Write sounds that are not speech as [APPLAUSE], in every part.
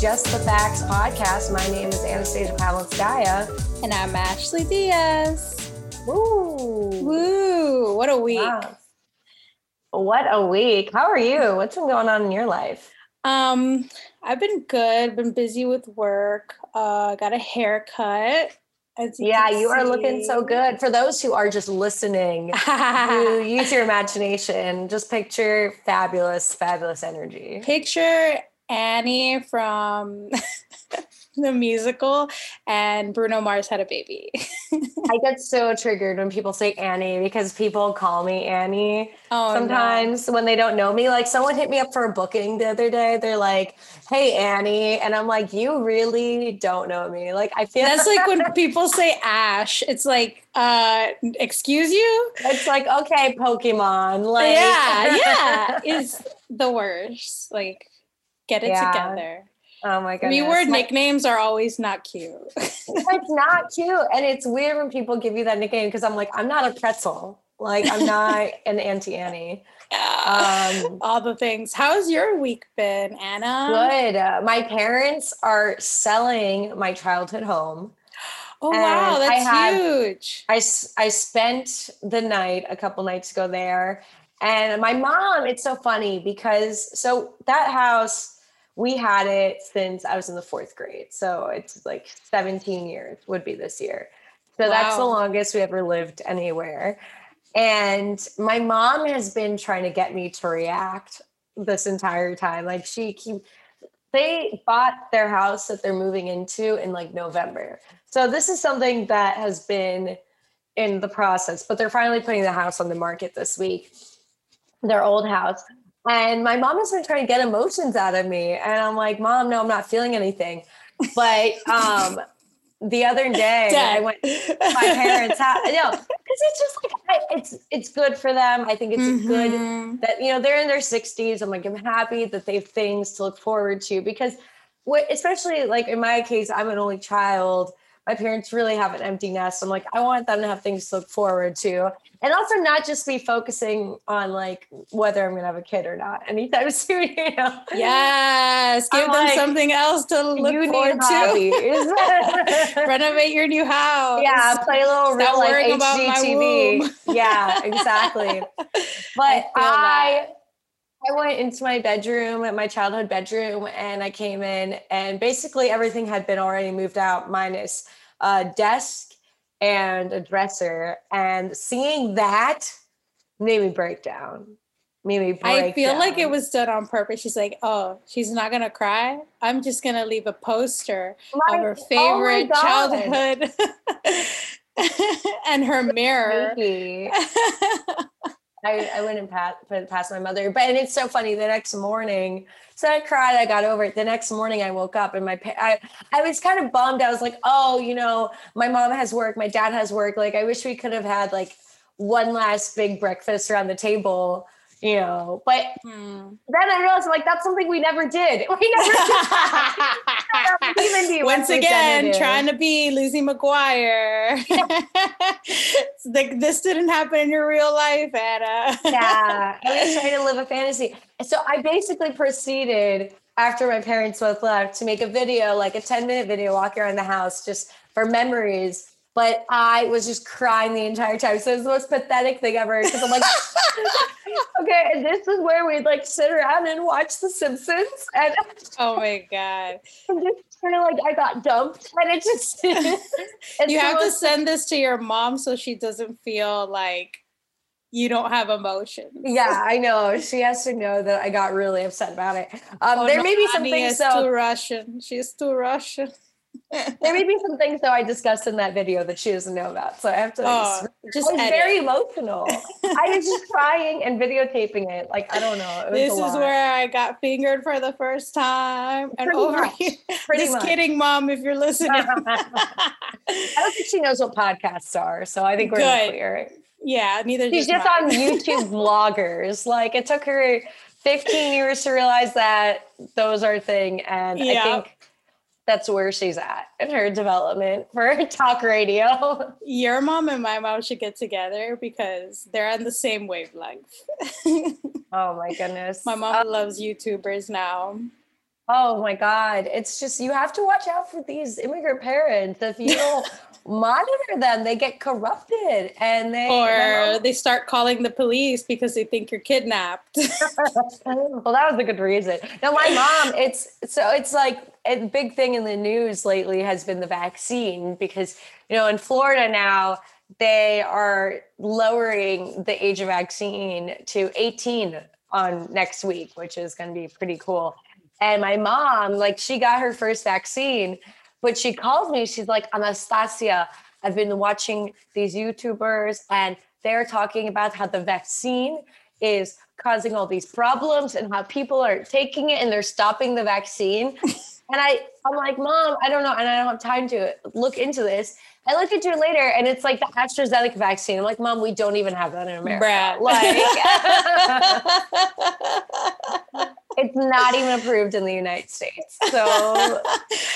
Just the Facts podcast. My name is Anastasia Pavlovskaya. And I'm Ashley Diaz. Woo! Woo! What a week. Wow. What a week. How are you? What's been going on in your life? Um, I've been good, been busy with work. Uh got a haircut. as Yeah, you are looking so good. For those who are just listening, you [LAUGHS] use your imagination. Just picture fabulous, fabulous energy. Picture Annie from [LAUGHS] the musical and Bruno Mars had a baby. [LAUGHS] I get so triggered when people say Annie because people call me Annie. oh, no. sometimes when they don't know me. Like someone hit me up for a booking the other day. They're like, "Hey Annie," and I'm like, "You really don't know me." Like I feel That's like when [LAUGHS] people say Ash. It's like, uh, excuse you? it's like okay, Pokemon. Like yeah, yeah, is the worst. Like, get it Yeah. together. oh my goodness. Reword word nicknames are always not cute. it's not cute, and it's weird when people give you that nickname because I'm like, I'm not a pretzel. Like I'm not [LAUGHS] an Auntie Annie. Um, All the things. How's your week been, Anna? Good. Uh, my parents are selling my childhood home. Oh wow, And I that's had- huge. I spent the night a couple nights ago there. And my mom, it's so funny because so that house, we had it since I was in the fourth grade. So it's like 17 years would be this year. So that's the longest we ever lived anywhere. And my mom has been trying to get me to react this entire time. Like she keep they bought their house that they're moving into in like November. So this is something that has been in the process, but they're finally putting the house on the market this week. Their old house. And my mom has been trying to get emotions out of me. And I'm like, Mom, no, I'm not feeling anything. But um the other day I went my parents' house. No, because it's just like I, it's it's good for them. I think it's good Mhm. that you know they're in their 60s i'm like i'm happy that they have things to look forward to because what especially like in my case i'm an only child my parents really have an empty nest i'm like i want them to have things to look forward to and also not just be focusing on like whether i'm gonna have a kid or not anytime [LAUGHS] soon you know Yes, give I'm them like, something else to look forward to. [LAUGHS] [LAUGHS] Renovate your new house. yeah play a little Stop real life worrying about my HGTV. yeah exactly I but I, that. I went into my bedroom, my childhood bedroom, and I came in, and basically everything had been already moved out, minus a desk and a dresser. And seeing that made me break down. Made me break I feel like it was done on purpose. She's like, oh, she's not gonna cry. I'm just gonna leave a poster My- of her oh favorite God. childhood [LAUGHS] and her mirror. [LAUGHS] I, I went and pat, put it past my mother. But and it's so funny. The next morning, so I cried. I got over it. The next morning, I woke up and my I I was kind of bummed. I was like, oh, you know, my mom has work, my dad has work. Like I wish we could have had like one last big breakfast around the table, you know. But Hmm. then I realized like that's something we never did. [LAUGHS] We never did. [LAUGHS] Even be Once again, trying to be Lizzie McGuire. It's [LAUGHS] like, this didn't happen in your real life, Anna. yeah, I was trying to live a fantasy. So I basically proceeded after my parents both left to make a video, like a 10 minute video walk around the house just for memories. But I was just crying the entire time. So it was the most pathetic thing ever. Because I'm like, [LAUGHS] okay, and this is where we'd like sit around and watch The Simpsons. And [LAUGHS] oh my God. I'm just kind of like, I got dumped. And it just, [LAUGHS] you have to send this to your mom so she doesn't feel like you don't have emotions. Yeah, I know. She has to know that I got really upset about it. Um, Oh, there no, may be some Annie is though. too Russian. She's too Russian. There may be some things though I discussed in that video that she doesn't know about. So I have to. Oh, I just was edit. very emotional. I was just [LAUGHS] crying and videotaping it. Like I don't know. It was This is lot. where I got fingered for the first time. And Pretty over much. here, Pretty just much. kidding, mom, if you're listening. [LAUGHS] I don't think she knows what podcasts are, so I think we're Good. clear. yeah, neither She's just on. YouTube [LAUGHS] vloggers. Like it took her 15 years to realize that those are a thing, and I think that's where she's at in her development for talk radio. [LAUGHS] Your mom and my mom should get together because they're on the same wavelength. [LAUGHS] Oh my goodness. my mom Uh, loves YouTubers now. Oh my God. It's just, you have to watch out for these immigrant parents. If you don't [LAUGHS] monitor them, they get corrupted and they. Or they start calling the police because they think you're kidnapped. well, that was a good reason. No, my mom, it's so it's like a big thing in the news lately has been the vaccine because, you know, in Florida now, they are lowering the age of vaccine to 18 on next week, which is going to be pretty cool. And my mom, like, she got her first vaccine, but she calls me. She's like, Anastasia, I've been watching these YouTubers and they're talking about how the vaccine is causing all these problems and how people are taking it and they're stopping the vaccine. [LAUGHS] and I, I'm like, Mom, I don't know. And I don't have time to look into this. I look into it later and it's like the AstraZeneca vaccine. I'm like, Mom, we don't even have that in America. Brad. Like, [LAUGHS] it's not even approved in the United States. So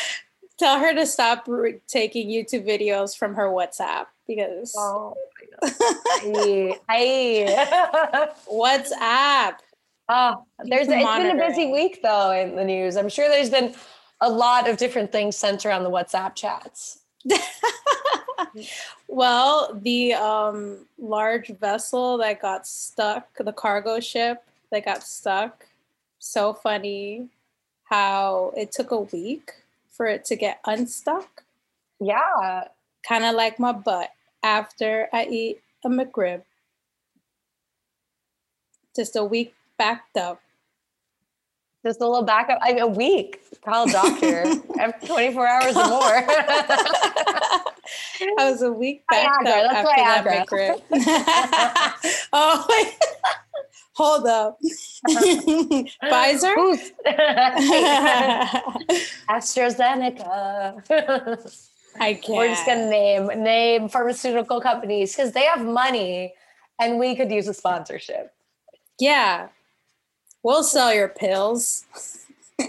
[LAUGHS] tell her to stop taking YouTube videos from her WhatsApp because oh I, I WhatsApp. Oh, there's it's been a busy week though in the news. I'm sure there's been a lot of different things sent around the WhatsApp chats. [LAUGHS] well, the um, large vessel that got stuck, the cargo ship that got stuck, so funny how it took a week for it to get unstuck. Yeah. Kind of like my butt after I eat a McRib. Just a week backed up. Just a little backup. I mean, a week. Call a doctor. [LAUGHS] After 24 hours or more. [LAUGHS] I was a week backed Viagra, up after that McRib. [LAUGHS] oh, hold up. Pfizer? AstraZeneca. I can't. We're just gonna name name pharmaceutical companies because they have money and we could use a sponsorship. Yeah. We'll sell your pills. [LAUGHS]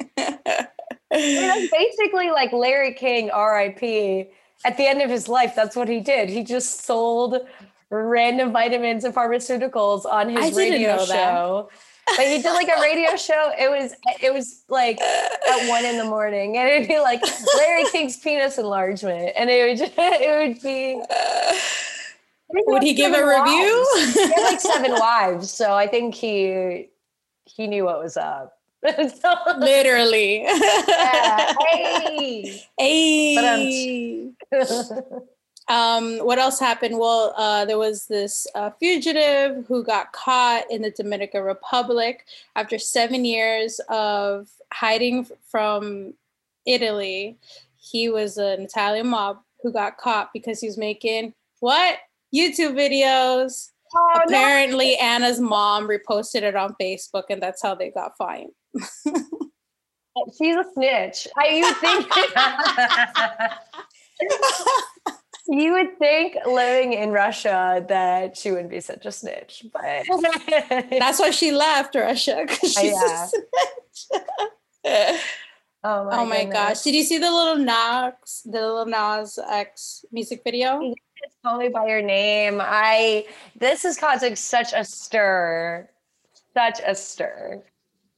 basically like Larry King, RIP. At the end of his life, that's what he did. He just sold random vitamins and pharmaceuticals on his radio show. But he did like a radio show. It was it was like at one in the morning, and it'd be like Larry King's penis enlargement, and it would just, [LAUGHS] it would be. Would he give a review? he had like seven [LAUGHS] wives, so I think he he knew what was up. [LAUGHS] so, Literally. Yeah. Hey. Hey. Um, um, what else happened? Well, uh, there was this uh, fugitive who got caught in the Dominican Republic after seven years of hiding from Italy. He was an Italian mob who got caught because he was making what? YouTube videos. Oh, Apparently, no. Anna's mom reposted it on Facebook, and that's how they got fined. She's a snitch. I you think [LAUGHS] [LAUGHS] [LAUGHS] you would think living in Russia that she wouldn't be such a snitch, but [LAUGHS] that's why she left Russia because she's yeah. a snitch. [LAUGHS] Oh my, oh my gosh! Did you see the Lil Nas, the Lil Nas X music video? Call me by your name. I this is causing such a stir, such a stir.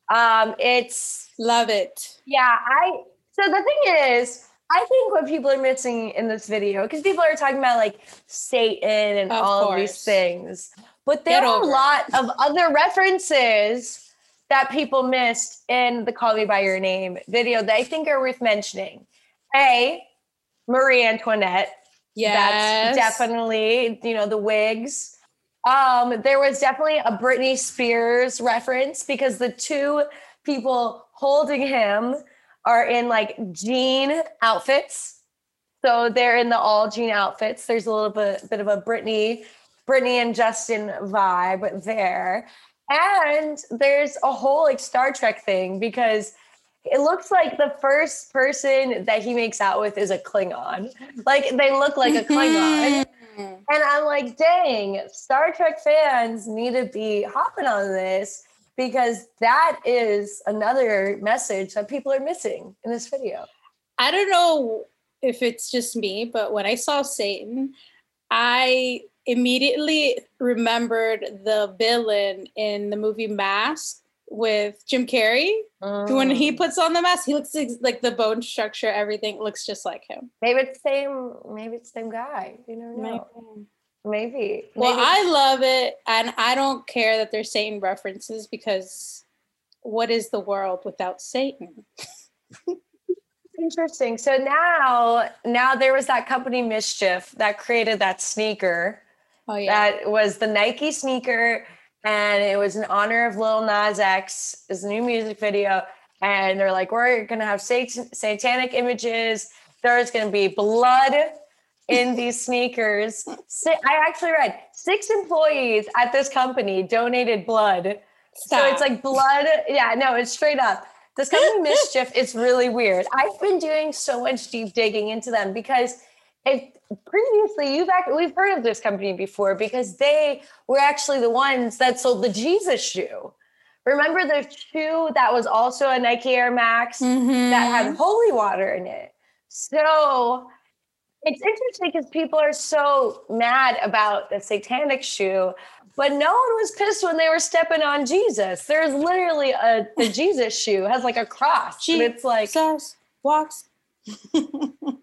Um, it's love it. Yeah, I. So the thing is, I think what people are missing in this video, because people are talking about like Satan and of all course. of these things, but there Get are a lot of other references that people missed in the Call Me by Your Name video that I think are worth mentioning. A, Marie Antoinette. Yes. That's definitely, you know, the wigs. Um, there was definitely a Britney Spears reference because the two people holding him are in like jean outfits. So they're in the all jean outfits. There's a little bit, bit of a Britney, Britney and Justin vibe there. And there's a whole like Star Trek thing because it looks like the first person that he makes out with is a Klingon. Like they look like a Klingon. Mm-hmm. And I'm like, dang, Star Trek fans need to be hopping on this because that is another message that people are missing in this video. I don't know if it's just me, but when I saw Satan, I immediately remembered the villain in the movie Mask with Jim Carrey. Mm. When he puts on the mask, he looks like the bone structure, everything looks just like him. Maybe it's same. Maybe it's the same guy. You know. Maybe. Maybe. Well, maybe. I love it, and I don't care that there's Satan references because what is the world without Satan? Interesting. So now, now there was that company Mischief that created that sneaker. Oh yeah. That was the Nike sneaker, and it was in honor of Lil Nas X. A new music video, and they're like, we're gonna have sat- satanic images. There's gonna be blood in these sneakers. I actually read six employees at this company donated blood. Stop. So it's like blood. Yeah, no, it's straight up. This company [LAUGHS] Mischief is really weird. I've been doing so much deep digging into them because if previously you've act, we've heard of this company before because they were actually the ones that sold the Jesus shoe. Remember the shoe that was also a Nike Air Max mm-hmm. that had holy water in it. So it's interesting because people are so mad about the satanic shoe, but no one was pissed when they were stepping on Jesus. There's literally a the [LAUGHS] Jesus shoe has like a cross. Jesus it's like walks. [LAUGHS] no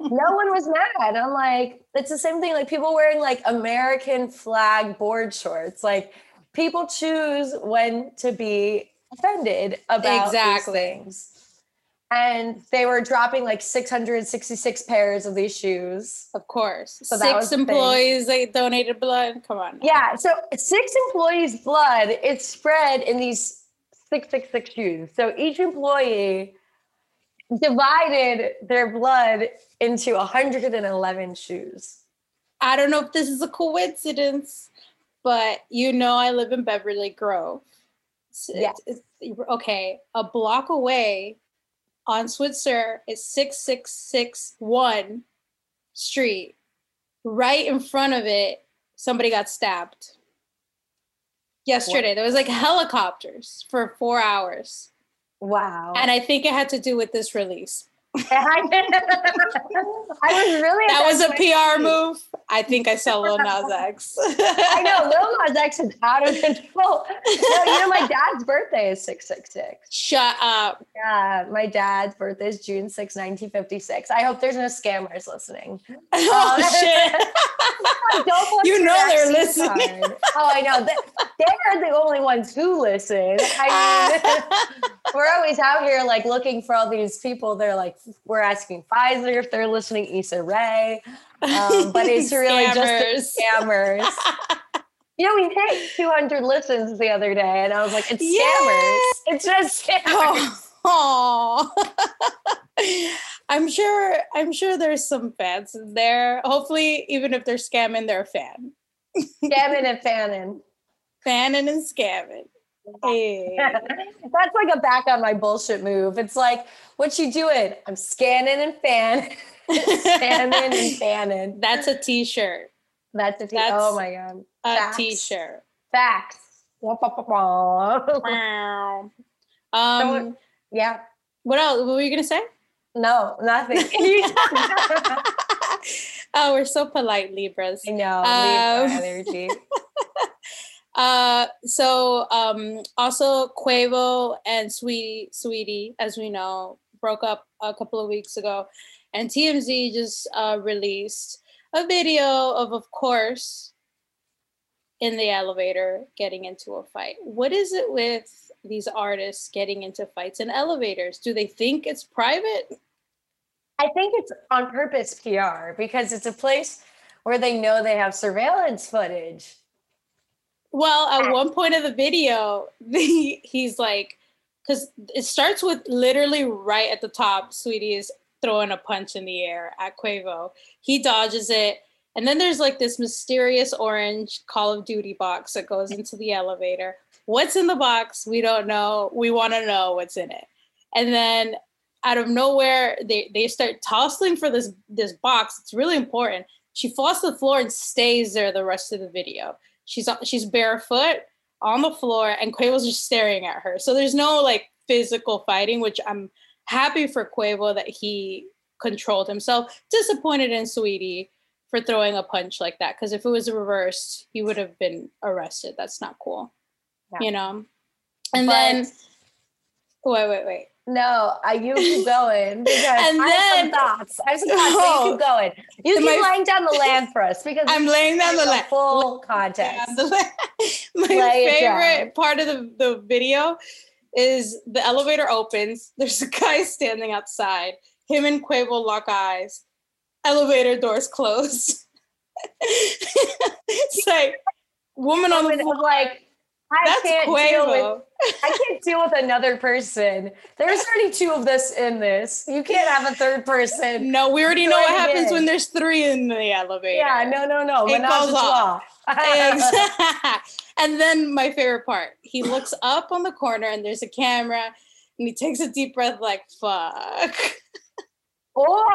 one was mad. I'm like, it's the same thing. Like people wearing like American flag board shorts. Like people choose when to be offended about exactly. things and they were dropping like 666 pairs of these shoes. Of course. So six employees they donated blood. Come on. Yeah. So six employees' blood it's spread in these 666 shoes. So each employee divided their blood into 111 shoes. I don't know if this is a coincidence, but you know I live in Beverly Grove. Yeah. okay, a block away on Switzer is 6661 Street. Right in front of it, somebody got stabbed. Yesterday, what? there was like helicopters for four hours. Wow. And I think it had to do with this release. I was really that was a PR move. I think I saw Lil Nas X. I know Lil [LAUGHS] Nas X is out of control. No, you know my dad's birthday is six six six. Shut up. Yeah, my dad's birthday is June 6, 1956. I hope there's no scammers listening. [LAUGHS] Oh um, [LAUGHS] shit. you know they're listening. Card. Oh, I know. They're the only ones who listen. I mean, we're always out here like looking for all these people. They're like we're asking Pfizer if they're listening, Issa Rae. Um, but [LAUGHS] it's really just the scammers. [LAUGHS] you know, we hit 200 listens the other day, and I was like, it's scammers. It's just scammers. Oh. [LAUGHS] I'm sure I'm sure there's some fans there. Hopefully, even if they're scamming, they're a fan. Scamming and fanning. Fanning and scamming. Hey. [LAUGHS] That's like a back on my bullshit move. It's like, what you doing? I'm scanning and fan, [LAUGHS] scanning and [LAUGHS] fanning. That's a t-shirt. That's a t shirt Oh my god. A Facts. t-shirt. Facts. um so, yeah. What else? What were you gonna say? No, nothing. oh, we're so polite, Libras. I know. Um, Libra energy. Uh, so um, also Quavo and Sweetie, Saweetie, as we know, broke up a couple of weeks ago, and TMZ just uh, released a video of, of course, in the elevator getting into a fight. What is it with these artists getting into fights in elevators? Do they think it's private? I think it's on purpose PR because it's a place where they know they have surveillance footage. Well, at one point of the video, [LAUGHS] the, he's like, because it starts with literally right at the top, Sweetie is throwing a punch in the air at Quavo. He dodges it. And then there's like this mysterious orange Call of Duty box that goes into the elevator. What's in the box? We don't know. We want to know what's in it. And then out of nowhere, they, they start tossing for this this box. It's really important. She falls to the floor and stays there the rest of the video. She's she's barefoot on the floor, and Quavo's just staring at her. So there's no like physical fighting, which I'm happy for Quavo that he controlled himself. Disappointed in Sweetie for throwing a punch like that because if it was reversed, he would have been arrested. That's not cool, yeah. you know. And but then Wait, wait, wait. No, I you keep going [LAUGHS] because and I then, have some thoughts. I have some [LAUGHS] thoughts. No, you oh. keep going. You keep my, laying down the [LAUGHS] land for us because I'm laying down the land. Full context. my Lay favorite part of the, the video is the elevator opens. There's a guy standing outside. Him and Quavo lock eyes. Elevator doors close. it's like woman on the floor. like I That's can't Quavo. deal with I can't deal with another person. There's already two of this in this. You can't have a third person. No, we already know what happens again. when there's three in the elevator. Yeah, no, no, no. It goes off. [LAUGHS] and then my favorite part, he looks up on the corner and there's a camera and he takes a deep breath like fuck. [LAUGHS] or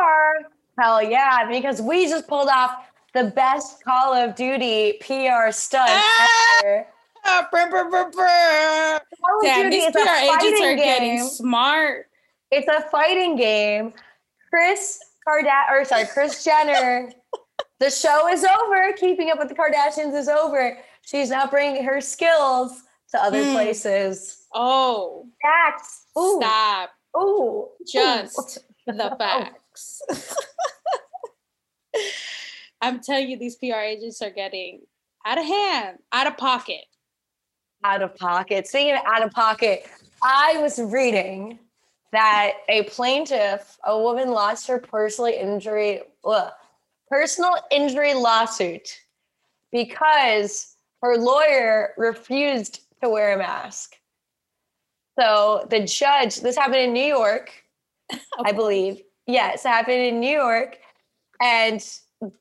hell yeah, because we just pulled off the best Call of Duty PR stunt ah! ever. Brr, brr, brr, brr. Damn, these PR agents are game. getting smart. It's a fighting game. Kris Kardashian, or sorry, Kris Jenner. the show is over. Keeping up with the Kardashians is over. She's now bringing her skills to other mm. places. Oh, facts. Ooh. Stop. Ooh, just Ooh. the [LAUGHS] facts. [LAUGHS] I'm telling you, these PR agents are getting out of hand, out of pocket out of pocket. Speaking of out of pocket, I was reading that a plaintiff, a woman lost her personal injury, ugh, personal injury lawsuit because her lawyer refused to wear a mask. So the judge, this happened in New York, okay. I believe. Yes, it happened in New York. And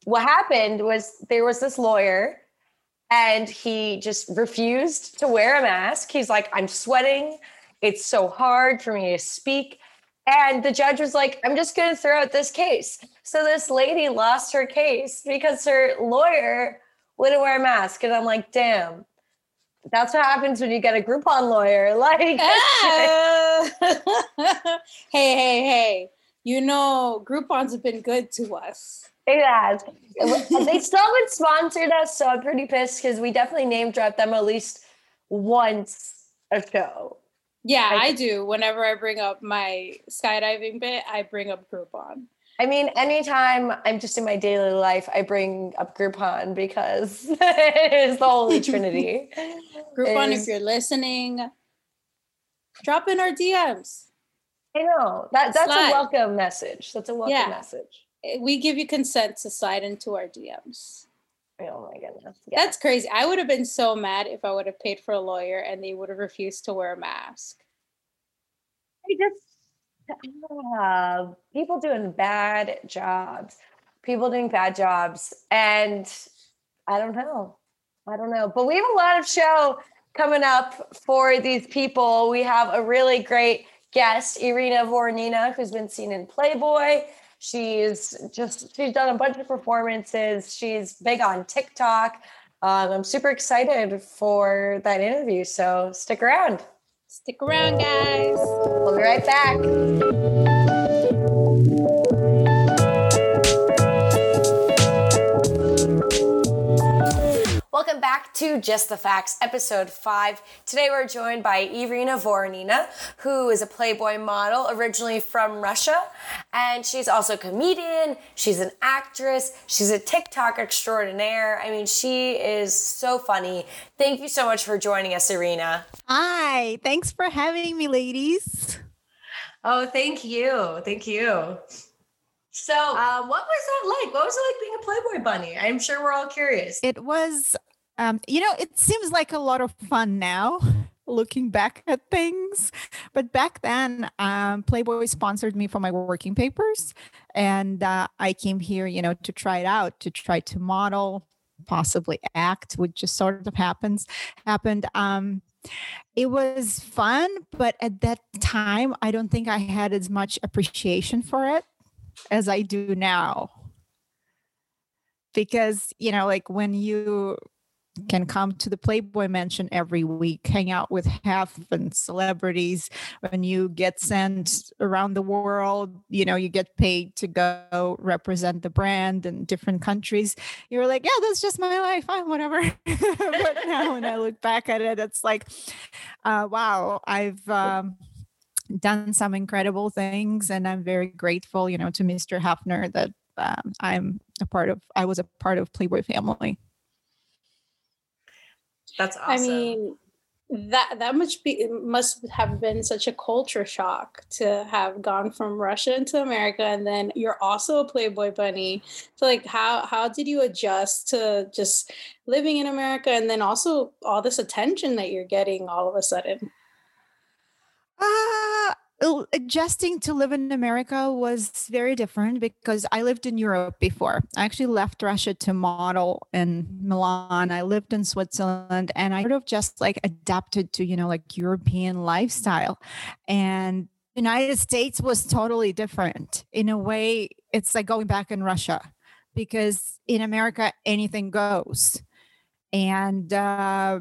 what happened was there was this lawyer and he just refused to wear a mask. He's like, I'm sweating. It's so hard for me to speak. And the judge was like, I'm just going to throw out this case. So this lady lost her case because her lawyer wouldn't wear a mask. And I'm like, damn, that's what happens when you get a Groupon lawyer. [LAUGHS] Like, ah! [LAUGHS] [LAUGHS] hey, hey, hey, you know, Groupons have been good to us. It has. [LAUGHS] they still haven't sponsored us, so I'm pretty pissed because we definitely name drop them at least once a show. Yeah, I, I do. Whenever I bring up my skydiving bit, I bring up Groupon. I mean, anytime I'm just in my daily life, I bring up Groupon because [LAUGHS] it is the holy [LAUGHS] trinity. Groupon, is, if you're listening, drop in our DMs. I know that that's Slide. a welcome message. That's a welcome yeah. message. Eh, we give you consent to slide into our DMs. Oh my goodness. Yeah. That's crazy. I would have been so mad if I would have paid for a lawyer and they would have refused to wear a mask. I just uh, people doing bad jobs. People doing bad jobs. And I don't know. I don't know. But we have a lot of show coming up for these people. We have a really great guest, Irina Voronina, who's been seen in Playboy. She's just she's done a bunch of performances. She's big on TikTok. Um, I'm super excited for that interview. So stick around. Stick around, guys. We'll be right back. Welcome back to Just the Facts, episode five. Today we're joined by Irina Voronina, who is a Playboy model originally from Russia. And she's also a comedian, she's an actress, she's a TikTok extraordinaire. I mean, she is so funny. Thank you so much for joining us, Irina. Hi, thanks for having me, ladies. Oh, thank you. Thank you. So, uh, what was that like? What was it like being a Playboy bunny? I'm sure we're all curious. It was um, you know, it seems like a lot of fun now [LAUGHS] looking back at things. But back then, um, Playboy sponsored me for my working papers. And uh, I came here, you know, to try it out, to try to model, possibly act, which just sort of happens, happened. Um, it was fun, but at that time, I don't think I had as much appreciation for it as I do now. Because, you know, like when you can come to the Playboy Mansion every week, hang out with Hef and celebrities. When you get sent around the world, you know, you get paid to go represent the brand in different countries. You're like, yeah, that's just my life. I'm whatever. [LAUGHS] but now when I look back at it, it's like, uh, wow, I've. Um, done some incredible things, and I'm very grateful, you know, to Mr. Hefner that um, I'm a part of. I was a part of Playboy family. That's awesome. I mean, that that must be, must have been such a culture shock to have gone from Russia into America, and then you're also a Playboy bunny. So, like, how how did you adjust to just living in America, and then also all this attention that you're getting all of a sudden? Uh, adjusting to live in America was very different because I lived in Europe before. I actually left Russia to model in Milan. I lived in Switzerland and I sort of just like adapted to, you know, like European lifestyle. And the United States was totally different. In a way, it's like going back in Russia because in America anything goes. And uh,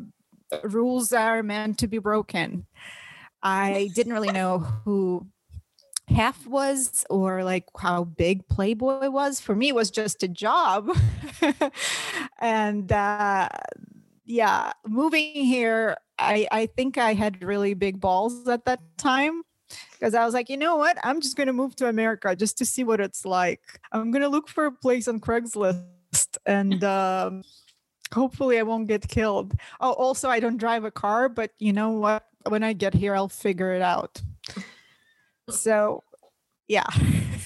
rules are meant to be broken I didn't really know who Hef was or like how big Playboy was. For me, it was just a job. [LAUGHS] and uh, yeah, moving here, I, I think I had really big balls at that time because I was like, you know what? I'm just going to move to America just to see what it's like. I'm going to look for a place on Craigslist and um, hopefully I won't get killed. Oh, also, I don't drive a car, but you know what? When I get here, I'll figure it out. So, yeah.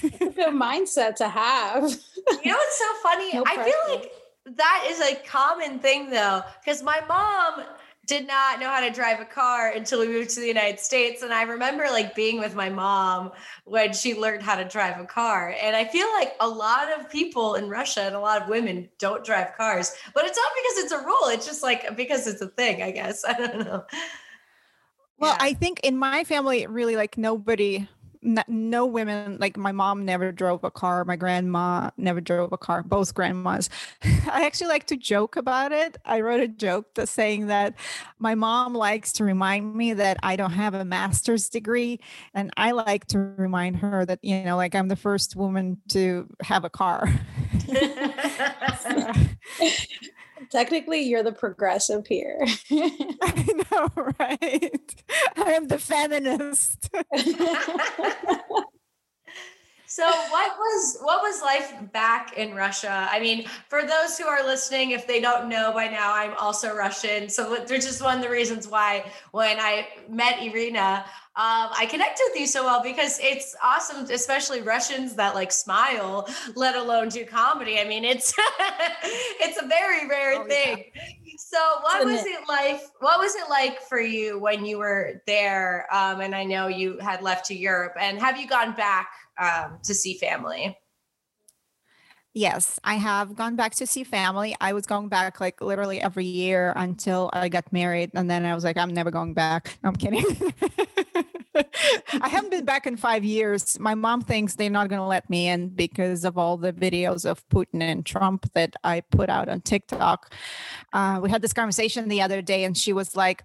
Good mindset to have. [LAUGHS] you know what's so funny? No I feel like that is a common thing though, because my mom did not know how to drive a car until we moved to the United States. And I remember like being with my mom when she learned how to drive a car. And I feel like a lot of people in Russia and a lot of women don't drive cars, but it's not because it's a rule. It's just like because it's a thing, I guess. [LAUGHS] I don't know. Well, yeah. I think in my family, really, like nobody, no women, like my mom never drove a car. My grandma never drove a car, both grandmas. [LAUGHS] I actually like to joke about it. I wrote a joke that saying that my mom likes to remind me that I don't have a master's degree. And I like to remind her that, you know, like I'm the first woman to have a car. [LAUGHS] [LAUGHS] Technically, you're the progressive here. [LAUGHS] I know, right? I am the feminist. [LAUGHS] So what was what was life back in Russia? I mean, for those who are listening, if they don't know by now, I'm also Russian. So there's just one of the reasons why when I met Irina, um, I connect with you so well because it's awesome, especially Russians that like smile, let alone do comedy. I mean, it's [LAUGHS] it's a very rare oh, thing. Yeah. So, what was it like? What was it like for you when you were there? Um, and I know you had left to Europe. And have you gone back um, to see family? Yes, I have gone back to see family. I was going back like literally every year until I got married. And then I was like, I'm never going back. No, I'm kidding. [LAUGHS] [LAUGHS] I haven't been back in five years. My mom thinks they're not going to let me in because of all the videos of Putin and Trump that I put out on TikTok. Uh, we had this conversation the other day, and she was like,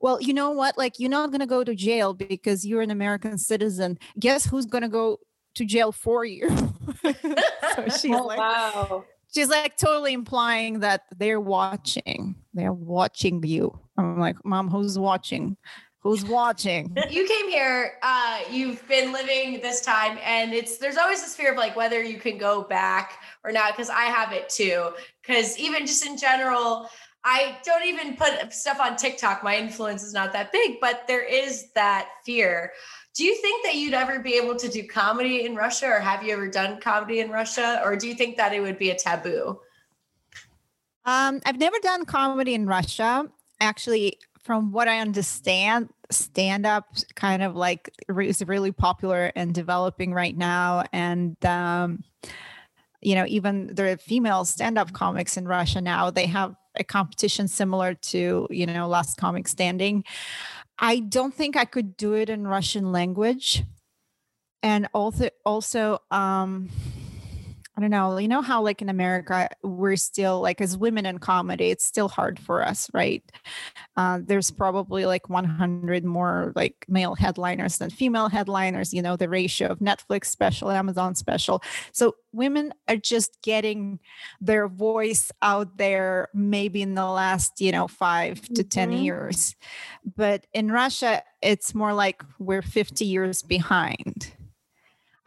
Well, you know what? Like, you're not going to go to jail because you're an American citizen. Guess who's going to go to jail for you. [LAUGHS] so [LAUGHS] she's oh, like, wow. She's like totally implying that they're watching. They're watching you. I'm like, Mom, who's watching? Who's watching? [LAUGHS] You came here, uh, you've been living this time, and it's there's always this fear of like whether you can go back or not, because I have it too. Because even just in general, I don't even put stuff on TikTok. My influence is not that big, but there is that fear. Do you think that you'd ever be able to do comedy in Russia, or have you ever done comedy in Russia, or do you think that it would be a taboo? Um, I've never done comedy in Russia. Actually, from what I understand, stand up kind of like is really popular and developing right now. And, um, you know, even the female stand up comics in Russia now, they have a competition similar to, you know, Last Comic Standing. I don't think I could do it in Russian language. And also, also, um, I don't know. You know how, like in America, we're still like as women in comedy, it's still hard for us, right? Uh, there's probably like 100 more like male headliners than female headliners. You know the ratio of Netflix special, Amazon special. So women are just getting their voice out there, maybe in the last you know 5 to mm-hmm. 10 years, but in Russia, it's more like we're 50 years behind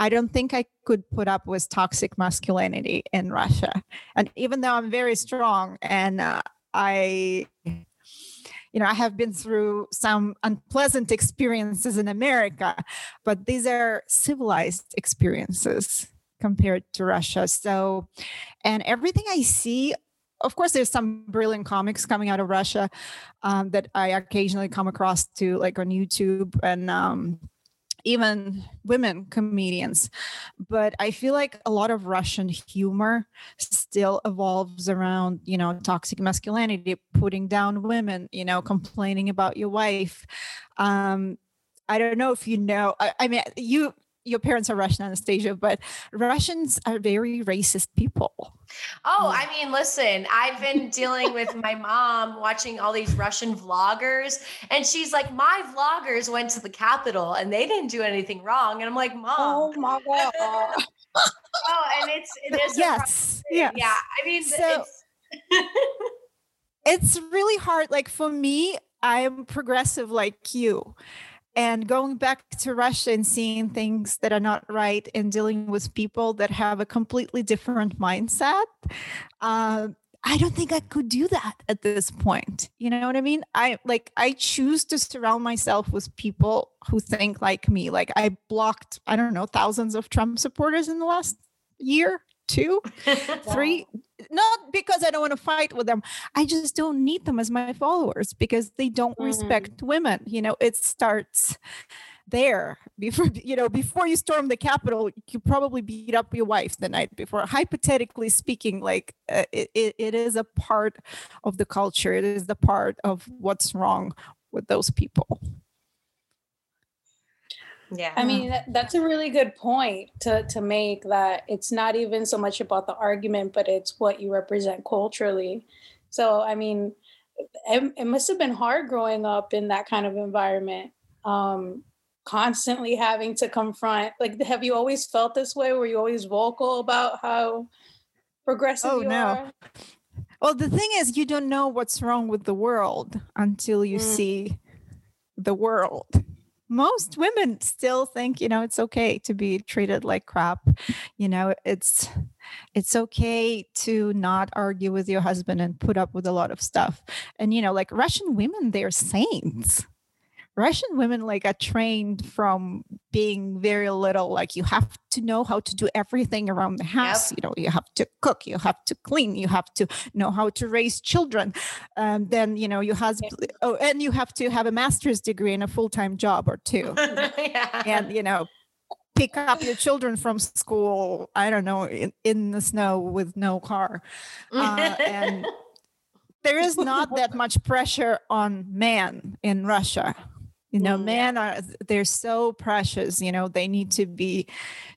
I don't think I could put up with toxic masculinity in Russia. And even though I'm very strong and uh, I, you know, I have been through some unpleasant experiences in America, but these are civilized experiences compared to Russia. So, and everything I see of course there's some brilliant comics coming out of russia um, that i occasionally come across to like on youtube and um, even women comedians. But I feel like a lot of Russian humor still evolves around, you know, toxic masculinity, putting down women, you know, complaining about your wife. Um, I don't know if you know. I, I mean, you your parents are Russian, Anastasia, but Russians are very racist people. Oh, I mean, listen, I've been dealing with my mom watching all these Russian vloggers, and she's like, My vloggers went to the capital and they didn't do anything wrong. And I'm like, Mom. Oh my God. [LAUGHS] oh, and it's, it is. Yes. Yes. Yeah. I mean, so, it's, [LAUGHS] it's really hard. Like for me, I'm progressive like you and going back to Russia and seeing things that are not right and dealing with people that have a completely different mindset. Uh, I don't think I could do that at this point. You know what I mean? I like I choose to surround myself with people who think like me. Like I blocked, I don't know, thousands of Trump supporters in the last year two, [LAUGHS] three. Not because I don't want to fight with them. I just don't need them as my followers because they don't mm-hmm. respect women. You know, it starts there before [LAUGHS] you know before you storm the capitol you probably beat up your wife the night before hypothetically speaking like uh, it, it, it is a part of the culture it is the part of what's wrong with those people yeah. I mean, that's a really good point to, to make that it's not even so much about the argument, but it's what you represent culturally. So, I mean, it, it must have been hard growing up in that kind of environment, um, constantly having to confront. Like, have you always felt this way? Were you always vocal about how progressive oh, you no. are? Well, the thing is, you don't know what's wrong with the world until you mm. see the world most women still think you know it's okay to be treated like crap. You know it's it's okay to not argue with your husband and put up with a lot of stuff. And you know like russian women they're saints Russian women like are trained from being very little. Like you have to know how to do everything around the house. Yep. You know, you have to cook, you have to clean, you have to know how to raise children. Um, then you know you have yep. oh, and you have to have a master's degree and a full time job or two. [LAUGHS] yeah. And you know, pick up your children from school. I don't know in, in the snow with no car, [LAUGHS] uh, and there is not that much pressure on men in Russia you know mm, men are they're so precious you know they need to be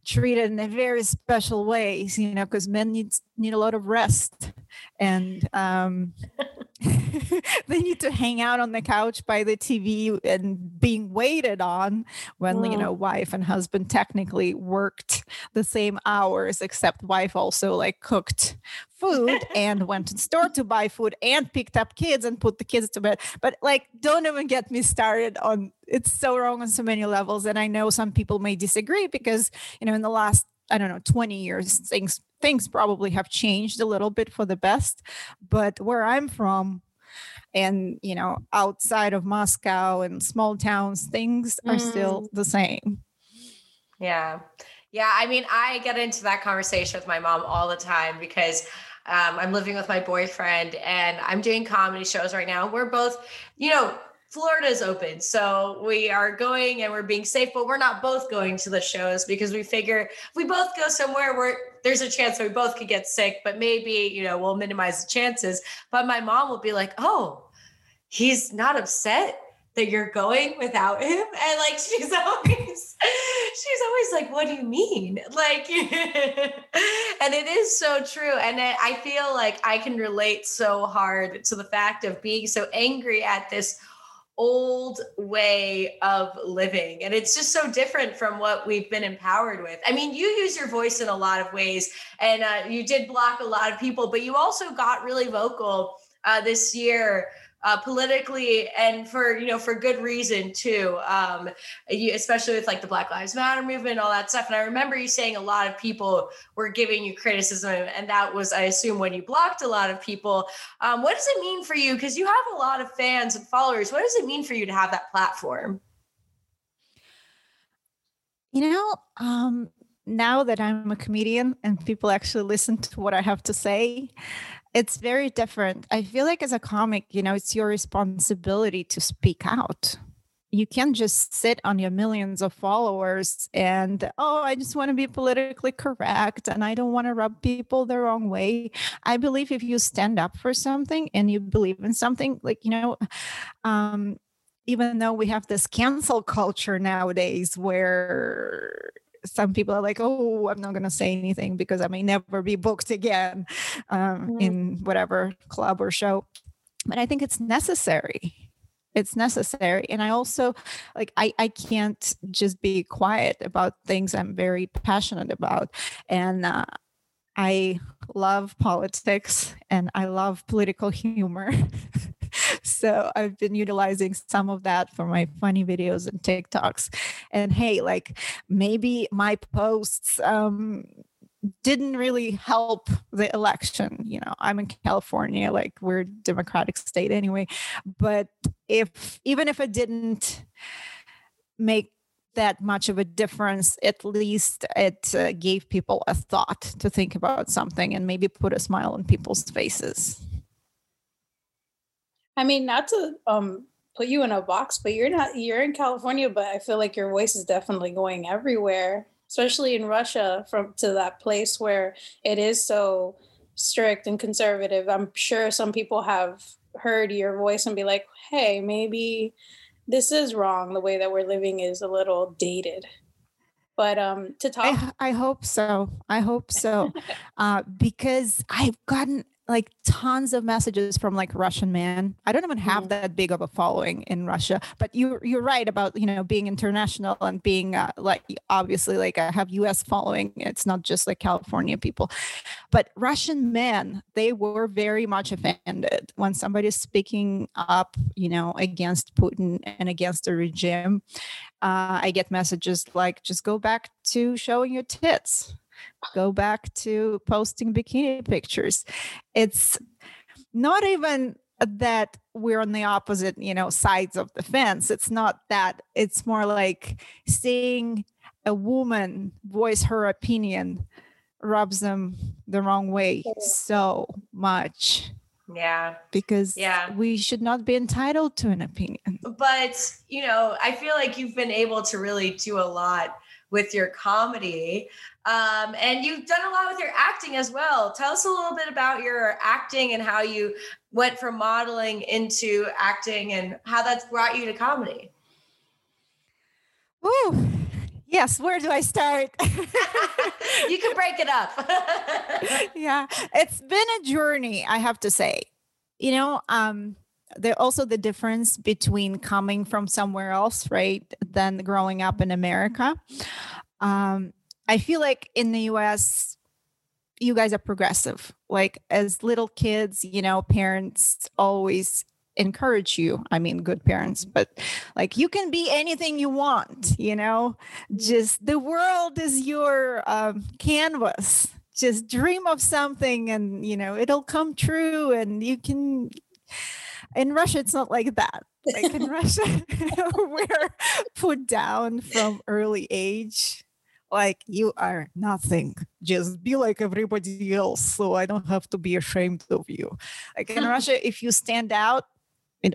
treated in a very special ways you know because men need need a lot of rest and um [LAUGHS] they need to hang out on the couch by the TV and being waited on when you know wife and husband technically worked the same hours except wife also like cooked food [LAUGHS] and went to the store to buy food and picked up kids and put the kids to bed. But like don't even get me started on it's so wrong on so many levels and I know some people may disagree because you know in the last I don't know 20 years things things probably have changed a little bit for the best but where I'm from and you know outside of moscow and small towns things are mm. still the same. Yeah. Yeah i mean i get into that conversation with my mom all the time because um, i'm living with my boyfriend and i'm doing comedy shows right now. We're both you know Florida is open. So we are going and we're being safe, but we're not both going to the shows because we figure if we both go somewhere where there's a chance that we both could get sick, but maybe, you know, we'll minimize the chances. But my mom will be like, oh, he's not upset that you're going without him [LAUGHS] and like she's [LAUGHS] always she's always like what do you mean [LAUGHS] like and it is so true and i feel like i can relate so hard to the fact of being so angry at this old way of living. And it's just so different from what we've been empowered with. I mean you use your voice in a lot of ways and uh, you did block a lot of people but you also got really vocal uh, this year uh, politically and for you know for good reason too. Um, especially with like the black lives matter movement and all that stuff. And i remember you saying a lot of people were giving you criticism and that was i assume when you blocked a lot of people. Um, what does it mean for you? Because you have a lot of fans and followers. What does it mean for you to have that platform? You know um, now that i'm a comedian and people actually listen to what i have to say it's very different. I feel like as a comic, you know, it's your responsibility to speak out. You can't just sit on your millions of followers and, oh, I just want to be politically correct and I don't want to rub people the wrong way. I believe if you stand up for something and you believe in something, like, you know, um, even though we have this cancel culture nowadays where some people are like, oh, I'm not going to say anything because I may never be booked again um, mm-hmm. in whatever club or show. But I think it's necessary. It's necessary. And I also like, I, I can't just be quiet about things I'm very passionate about. And, uh, I love politics and I love political humor. [LAUGHS] so I've been utilizing some of that for my funny videos and TikToks. And hey, like maybe my posts um, didn't really help the election. You know, I'm in California, like we're a democratic state anyway. But if even if it didn't make that much of a difference, at least it uh, gave people a thought to think about something and maybe put a smile on people's faces. I mean, not to um, put you in a box, but you're not, you're in California, but I feel like your voice is definitely going everywhere, especially in Russia, from to that place where it is so strict and conservative. I'm sure some people have heard your voice and be like, hey, maybe this is wrong. The way that we're living is a little dated. But um, to talk, I, I hope so. I hope so, [LAUGHS] uh, because I've gotten like tons of messages from like Russian men. I don't even have mm. that big of a following in Russia, but you you're right about you know being international and being uh, like obviously like I have U.S. following. It's not just like California people, but Russian men they were very much offended when somebody's speaking up, you know, against Putin and against the regime. Uh, I get messages like, just go back to showing your tits go back to posting bikini pictures. It's not even that we're on the opposite, you know, sides of the fence. It's not that. It's more like seeing a woman voice her opinion rubs them the wrong way so much. Yeah. Because yeah. we should not be entitled to an opinion. But, you know, I feel like you've been able to really do a lot with your comedy. Um, and you've done a lot with your acting as well. Tell us a little bit about your acting and how you went from modeling into acting and how that's brought you to comedy. Ooh, yes. Where do I start? [LAUGHS] you can break it up. [LAUGHS] yeah, it's been a journey, I have to say. You know, um, there also the difference between coming from somewhere else, right, than growing up in America. Um, I feel like in the US, you guys are progressive. Like as little kids, you know, parents always encourage you. I mean, good parents, but like you can be anything you want, you know, just the world is your um, canvas. Just dream of something and, you know, it'll come true and you can. In Russia, it's not like that. Like in [LAUGHS] Russia, [LAUGHS] we're put down from early age like you are nothing. Just be like everybody else so i don't have to be ashamed of you. Like in [LAUGHS] russia if you stand out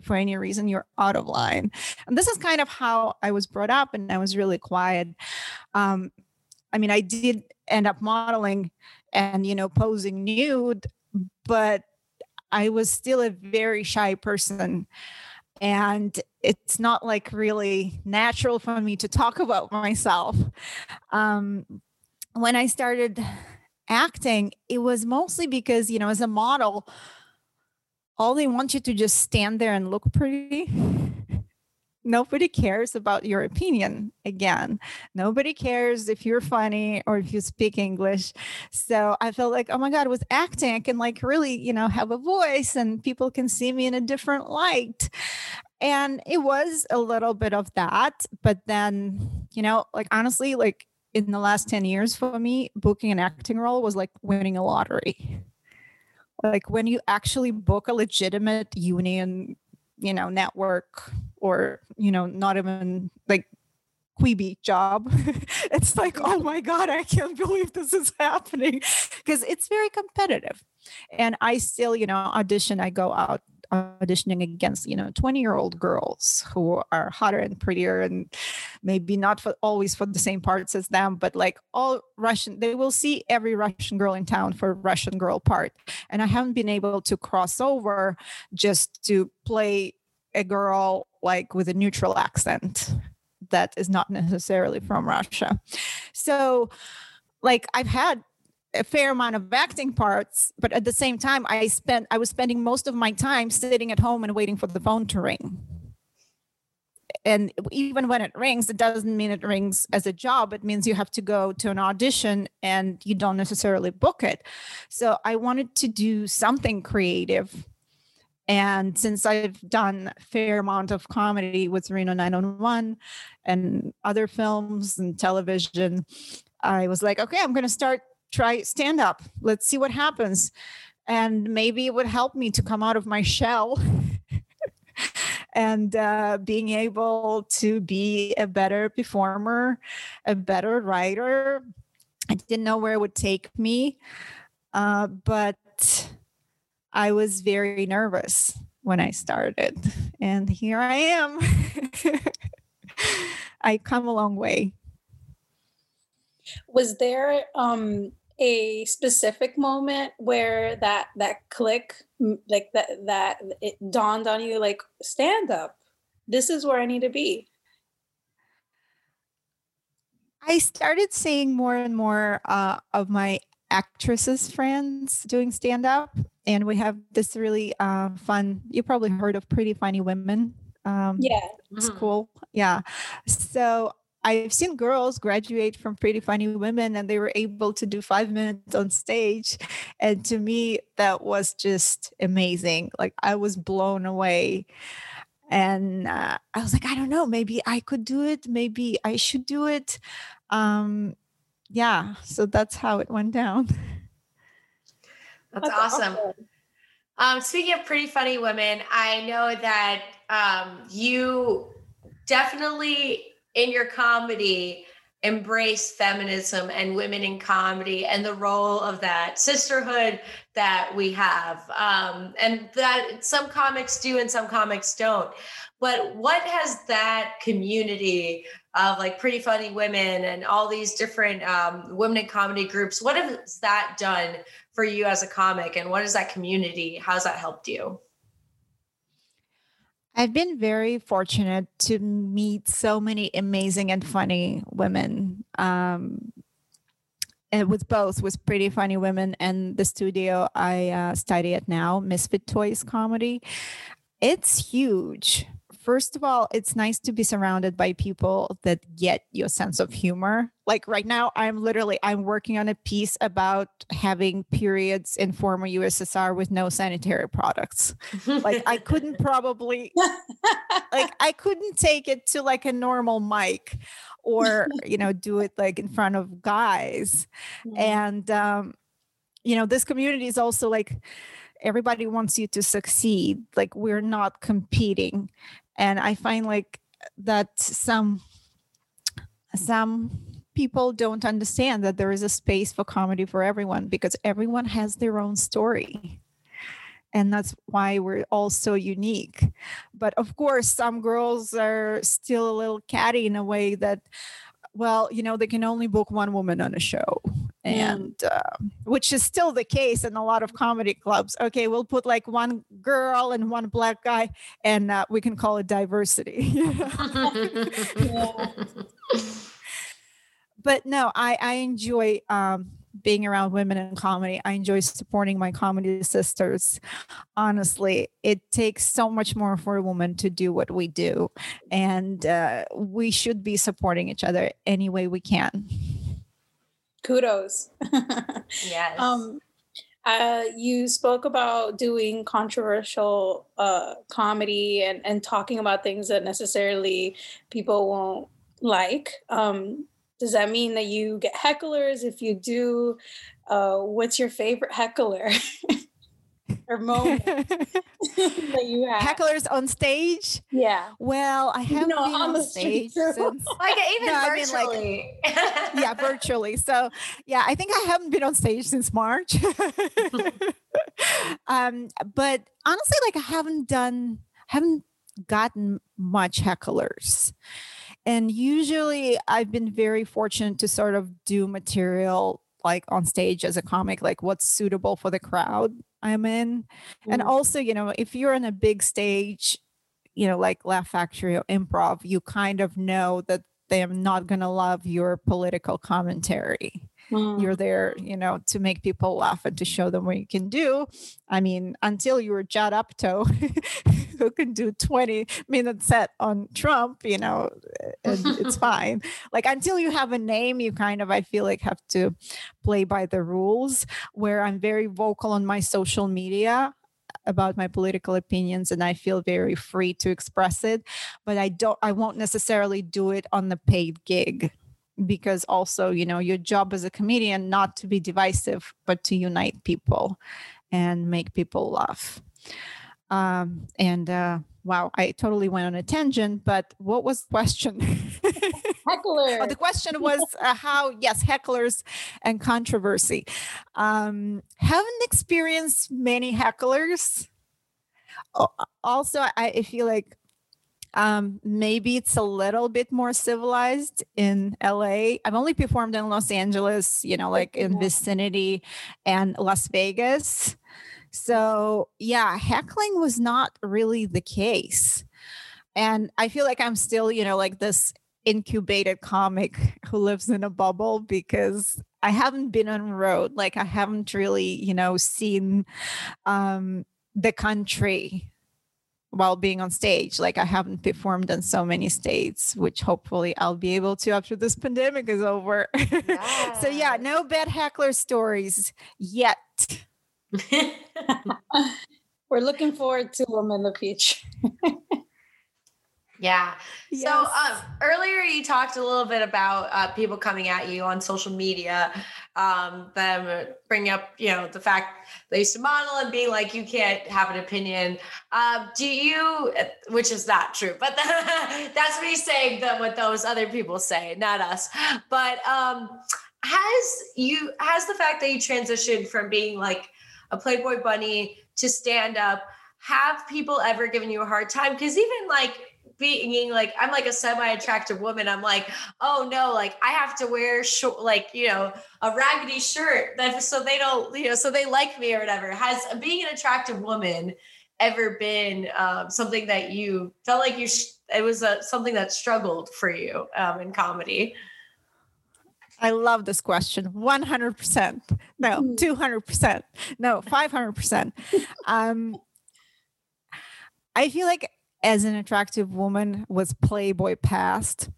for any reason you're out of line. And this is kind of how i was brought up and i was really quiet. Um, i mean i did end up modeling and you know posing nude but i was still a very shy person and it's not like really natural for me to talk about myself. Um, when I started acting, it was mostly because, you know, as a model, all they want you to just stand there and look pretty nobody cares about your opinion again. Nobody cares if you're funny or if you speak english. So i felt like oh my god with acting i can like really you know have a voice and people can see me in a different light. And it was a little bit of that but then you know like honestly like in the last 10 years for me booking an acting role was like winning a lottery. Like when you actually book a legitimate union you know network or you know not even like Quibi job. [LAUGHS] it's like, oh my God, I can't believe this is happening because it's very competitive. And I still, you know, audition, I go out auditioning against, you know, 20 year old girls who are hotter and prettier and maybe not for always for the same parts as them, but like all Russian, they will see every Russian girl in town for Russian girl part. And I haven't been able to cross over just to play a girl like with a neutral accent that is not necessarily from Russia. So, like, I've had a fair amount of acting parts, but at the same time, I spent I was spending most of my time sitting at home and waiting for the phone to ring. And even when it rings, it doesn't mean it rings as a job. It means you have to go to an audition and you don't necessarily book it. So I wanted to do something creative and since I've done a fair amount of comedy with Reno 911 and other films and television, I was like, okay, I'm going to start try stand up. Let's see what happens. And maybe it would help me to come out of my shell [LAUGHS] and uh, being able to be a better performer, a better writer. I didn't know where it would take me, uh, but I was very nervous when I started, and here I am. [LAUGHS] I come a long way. Was there um, a specific moment where that that click, like that that it dawned on you, like stand up? This is where I need to be. I started seeing more and more uh, of my actresses friends doing stand up and we have this really uh, fun you probably heard of pretty funny women um, yeah it's mm-hmm. cool yeah so I've seen girls graduate from Pretty Funny Women and they were able to do five minutes on stage. And to me, that was just amazing. Like I was blown away. And uh, I was like, I don't know, maybe I could do it. Maybe I should do it. Um, yeah, so that's how it went down. [LAUGHS] That's, that's awesome. awesome. Um, speaking of pretty funny women, I know that um, you definitely in your comedy embrace feminism and women in comedy and the role of that sisterhood that we have. Um, and that some comics do and some comics don't. But what has that community of like pretty funny women and all these different um, women in comedy groups what has that done for you as a comic and what is that community how's that helped you I've been very fortunate to meet so many amazing and funny women. Um, and with both, with pretty funny women and the studio I uh, study at now, Misfit Toys Comedy. It's huge first of all, it's nice to be surrounded by people that get your sense of humor. Like right now, I'm literally I'm working on a piece about having periods in former USSR with no sanitary products. like I couldn't [LAUGHS] probably like I couldn't take it to like a normal mic or you know do it like in front of guys. And um you know this community is also like everybody wants you to succeed like we're not competing and i find like that some some people don't understand that there is a space for comedy for everyone because everyone has their own story. And that's why we're all so unique. But of course some girls are still a little catty in a way that well you know they can only book one woman on a show and uh, which is still the case in a lot of comedy clubs. Okay we'll put like one girl and one black guy and uh, we can call it diversity. [LAUGHS] But no i i enjoy um being around women in comedy. I enjoy supporting my comedy sisters. Honestly it takes so much more for a woman to do what we do and uh, we should be supporting each other any way we can kudos. yes. Um, uh, you spoke about doing controversial uh, comedy and, and talking about things that necessarily people won't like. Um, does that mean that you get hecklers? If you do, uh, what's your favorite heckler? [LAUGHS] or moment [LAUGHS] [LAUGHS] that you have. Hecklers on stage? Yeah. Well, I haven't no, been on, on stage [LAUGHS] since like even no, virtually. I mean, like, yeah, virtually. So yeah, I think I haven't been on stage since March. um, but honestly, like I haven't done, haven't gotten much hecklers. And usually I've been very fortunate to sort of do material like on stage as a comic, like what's suitable for the crowd I'm in. Mm-hmm. And also, you know, if you're on a big stage, you know, like Laugh Factory or improv, you kind of know that they're not going to love your political commentary. Mm. You're there, you know, to make people laugh and to show them what you can do. I mean, until you're Judd Apatow, who can do 20 minute set on Trump, you know, and it's [LAUGHS] fine. Like until you have a name, you kind of, I feel like, have to play by the rules. Where I'm very vocal on my social media about my political opinions and I feel very free to express it but I don't I won't necessarily do it on the paid gig because also you know your job as a comedian not to be divisive but to unite people and make people laugh. Um, and uh, wow i totally went on a tangent but what was the question? [LAUGHS] Heckler oh, the question was uh, how yes hecklers and controversy. Um, haven't experienced many hecklers. Also I, I feel like um, maybe it's a little bit more civilized in LA. I've only performed in Los Angeles, you know, like in vicinity and Las Vegas. So, yeah, heckling was not really the case. And I feel like I'm still, you know, like this incubated comic who lives in a bubble because I haven't been on road. Like I haven't really, you know, seen um the country while being on stage. Like I haven't performed in so many states, which hopefully I'll be able to after this pandemic is over. Yes. [LAUGHS] so yeah, no bad heckler stories yet. [LAUGHS] We're looking forward to them in the future. [LAUGHS] Yeah. Yes. So um, earlier you talked a little bit about uh, people coming at you on social media, um, them bringing up, you know, the fact they used to model and being like, you can't have an opinion. Uh, do you, which is not true, but [LAUGHS] that's me saying that what those other people say, not us. But um, has you, has the fact that you transitioned from being like a Playboy bunny to stand up, have people ever given you a hard time? Because even like being like I'm like a semi-attractive woman. I'm like, oh no, like I have to wear short, like you know, a raggedy shirt that so they don't, you know, so they like me or whatever. Has being an attractive woman ever been um, something that you felt like you? Sh- it was a, something that struggled for you um, in comedy. I love this question. 100%. No, 200%. No, 500%. [LAUGHS] Um, I feel like as an attractive woman was Playboy past,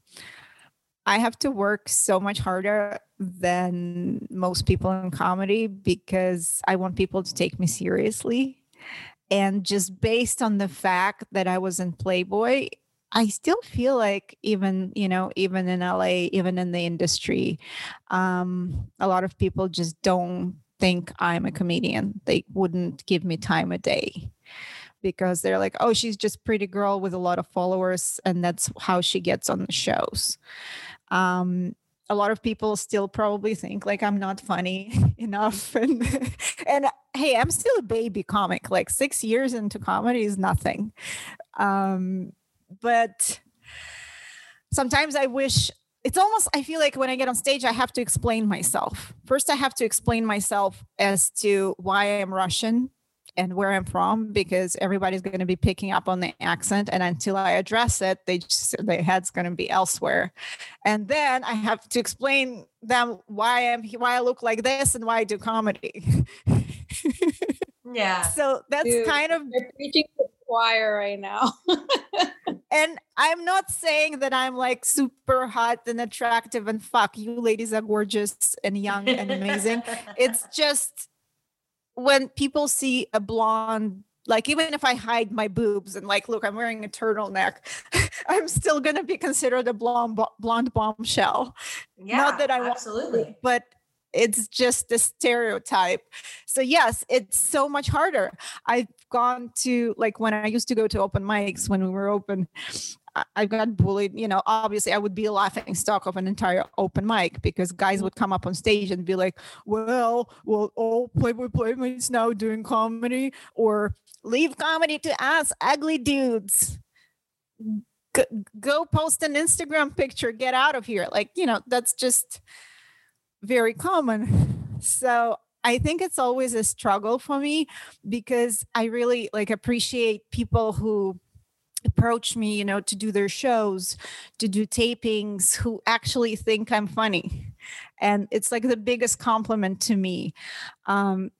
I have to work so much harder than most people in comedy because I want people to take me seriously. And just based on the fact that I was in Playboy, I still feel like even, you know, even in LA, even in the industry, um, a lot of people just don't think I'm a comedian. They wouldn't give me time a day because they're like, oh, she's just pretty girl with a lot of followers, and that's how she gets on the shows. Um, a lot of people still probably think like I'm not funny [LAUGHS] enough, [LAUGHS] and and hey, I'm still a baby comic. Like six years into comedy is nothing, um, but sometimes I wish it's almost i feel like when i get on stage i have to explain myself first i have to explain myself as to why i'm russian and where i'm from because everybody's going to be picking up on the accent and until i address it they just their head's going to be elsewhere and then i have to explain them why i'm why i look like this and why i do comedy yeah [LAUGHS] so that's Dude, kind of preaching to the choir right now. [LAUGHS] and I'm not saying that I'm like super hot and attractive and fuck you ladies are gorgeous and young and amazing. [LAUGHS] It's just when people see a blonde like even if I hide my boobs and like look I'm wearing a turtleneck, [LAUGHS] I'm still going to be considered a blonde blonde bombshell. yeah, not that I want absolutely. but it's just a stereotype. So yes, it's so much harder. I've gone to like when I used to go to open mics when we were open. I- got bullied, you know. Obviously, I would be a laughing stock of an entire open mic because guys mm. would come up on stage and be like, "Well, well, all Playboy Playmates now doing comedy, or leave comedy to us, ugly dudes." G- go post an Instagram picture, get out of here. Like, you know, that's just very common. So I think it's always a struggle for me because I really like appreciate people who approach me, you know, to do their shows, to do tapings, who actually think I'm funny. And it's like the biggest compliment to me. Um,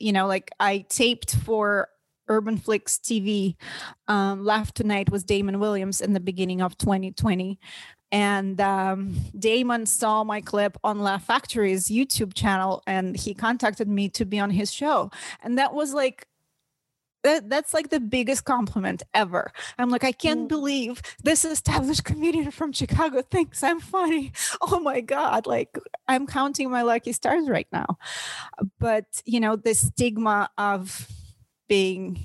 you know, like I taped for UrbanFlixTV. Um, Laugh Tonight was Damon Williams in the beginning of 2020 and um, Damon saw my clip on Laugh Factory's YouTube channel, and he contacted me to be on his show, and that was like. That, that's like the biggest compliment ever. I'm like, I can't Mm. believe this established comedian from Chicago thinks I'm funny. [LAUGHS] Oh my God. Like, I'm counting my lucky stars right now. But, you know, the stigma of being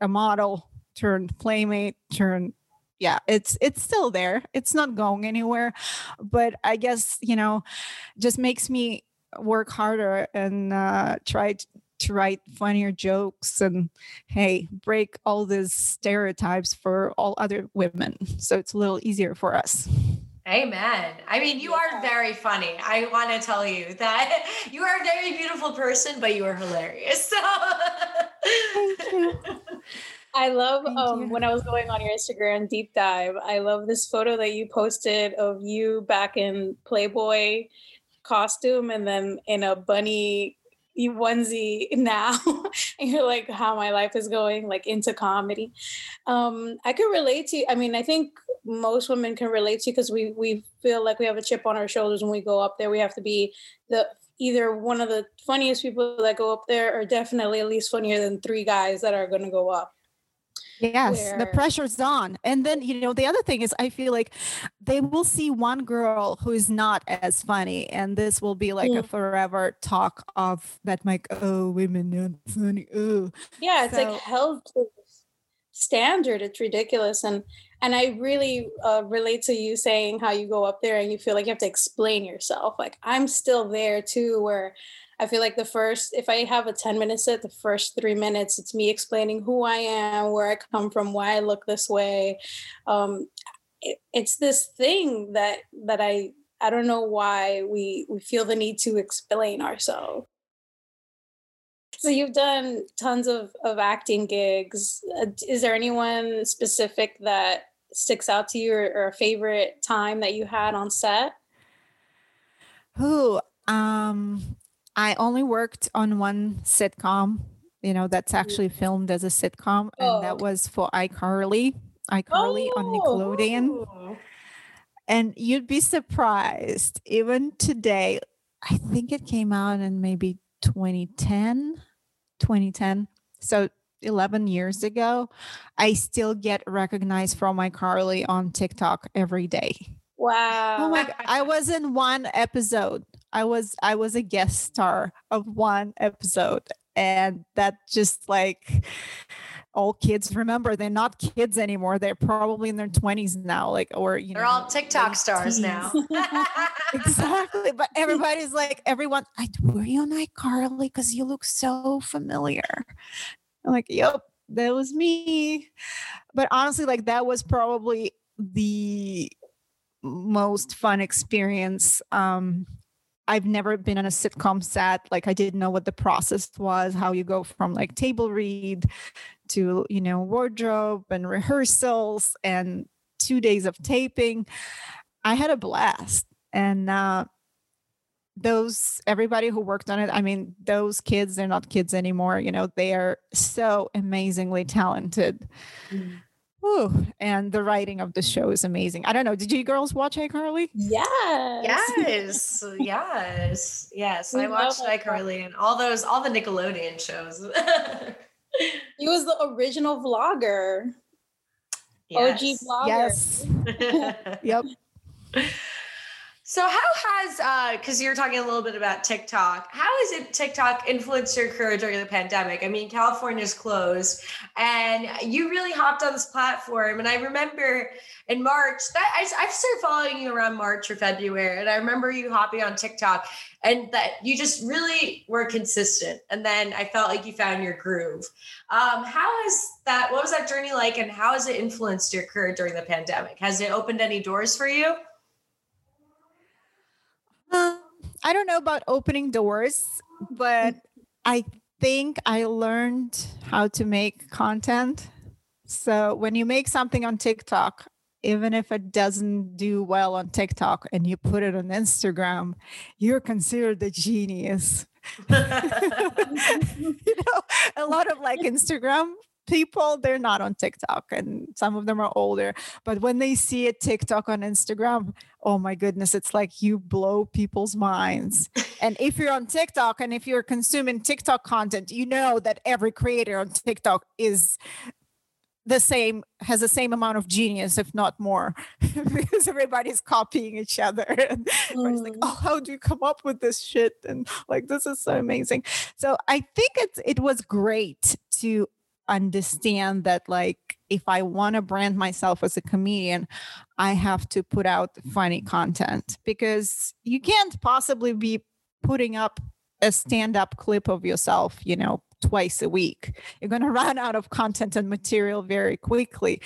a model turned playmate turned yeah it's it's still there it's not going anywhere but i guess you know just makes me work harder and uh try t- to write funnier jokes and hey break all these stereotypes for all other women so it's a little easier for us Amen. I mean, you are very funny. I want to tell you that [LAUGHS] you are a very beautiful person, but you are hilarious. So [LAUGHS] Thank you. I love um, when I was going on your Instagram deep dive. I love this photo that you posted of you back in Playboy costume and then in a bunny onesie now. and [LAUGHS] you're like, how my life is going, like into comedy. Um, I can relate to. You. I mean, I think most women can relate to because we we feel like we have a chip on our shoulders when we go up there. We have to be the either one of the funniest people that go up there or definitely at least funnier than three guys that are going to go up. Yes, the pressure's on. And then, you know, the other thing is, I feel like they will see one girl who is not as funny, and this will be like a Mm. forever talk of that, like, oh, women not funny. Oh, Yeah, it's So- like held to standard. It's ridiculous, and and I really uh, relate to you saying how you go up there and you feel like you have to explain yourself. Like I'm still there too, where I feel like the first, if I have a ten minute set, the first three minutes, it's me explaining who I am, where I come from, why I look this way. Um, it, it's this thing that that I I don't know why we we feel the need to explain ourselves. So you've done tons of of acting gigs. Uh, Is there anyone specific that sticks out to you or, or a favorite time that you had on set? who? Um, I only worked on one sitcom, you know, that's mm. actually filmed as a sitcom, Oh, and that was for iCarly, iCarly on Nickelodeon. Ooh. And you'd be surprised, even today, I think it came out in maybe 2010, 2010. So 11 years ago, I still get recognized from iCarly on TikTok every day. Wow. Oh my god, I was in one episode. I was I was a guest star of one episode and that just like all kids remember they're not kids anymore. They're probably in their 20s now like or you They're know all TikTok stars now. [LAUGHS] exactly. But everybody's like, everyone, I were you on iCarly? Because you look so familiar. I'm like, yep, that was me. But honestly, like that was probably the most fun experience. Um, I've never been on a sitcom set. Like I didn't know what the process was, how you go from like table read to, you know, wardrobe and rehearsals and two days of taping. I had a blast. And uh, those everybody who worked on it i mean those kids they're not kids anymore you know they are so amazingly talented mm. Ooh, and the writing of the show is amazing. I don't know. Did you girls watch iCarly? Yes. Yes. [LAUGHS] yes. Yes. We I watched iCarly and all those, all the Nickelodeon shows. [LAUGHS] he was the original vlogger. Yes. OG vlogger. Yes. [LAUGHS] yep. So how has uh because you're talking a little bit about TikTok, how has it TikTok influenced your career during the pandemic? I mean, California's closed and you really hopped on this platform. And I remember in March that I, I started following you around March or February. And I remember you hopping on TikTok and that you just really were consistent. And then I felt like you found your groove. Um, how has that what was that journey like and how has it influenced your career during the pandemic? Has it opened any doors for you? Um, I don't know about opening doors, but I think I learned how to make content. So when you make something on TikTok, even if it doesn't do well on TikTok and you put it on Instagram, you're considered a genius. [LAUGHS] [LAUGHS] you know, a lot of like Instagram people they're not on TikTok and some of them are older but when they see a TikTok on Instagram oh my goodness it's like you blow people's minds. And if you're on TikTok and if you're consuming TikTok content you know that every creator on TikTok is the same has the same amount of genius if not more [LAUGHS] because everybody's copying each other. [LAUGHS] And mm. like oh how do you come up with this shit? And like this is so amazing. So i think it's it was great to understand that like if i want to brand myself as a comedian i have to put out funny content because you can't possibly be putting up a stand-up clip of yourself you know twice a week. You're going [LAUGHS] to run out of content and material very quickly.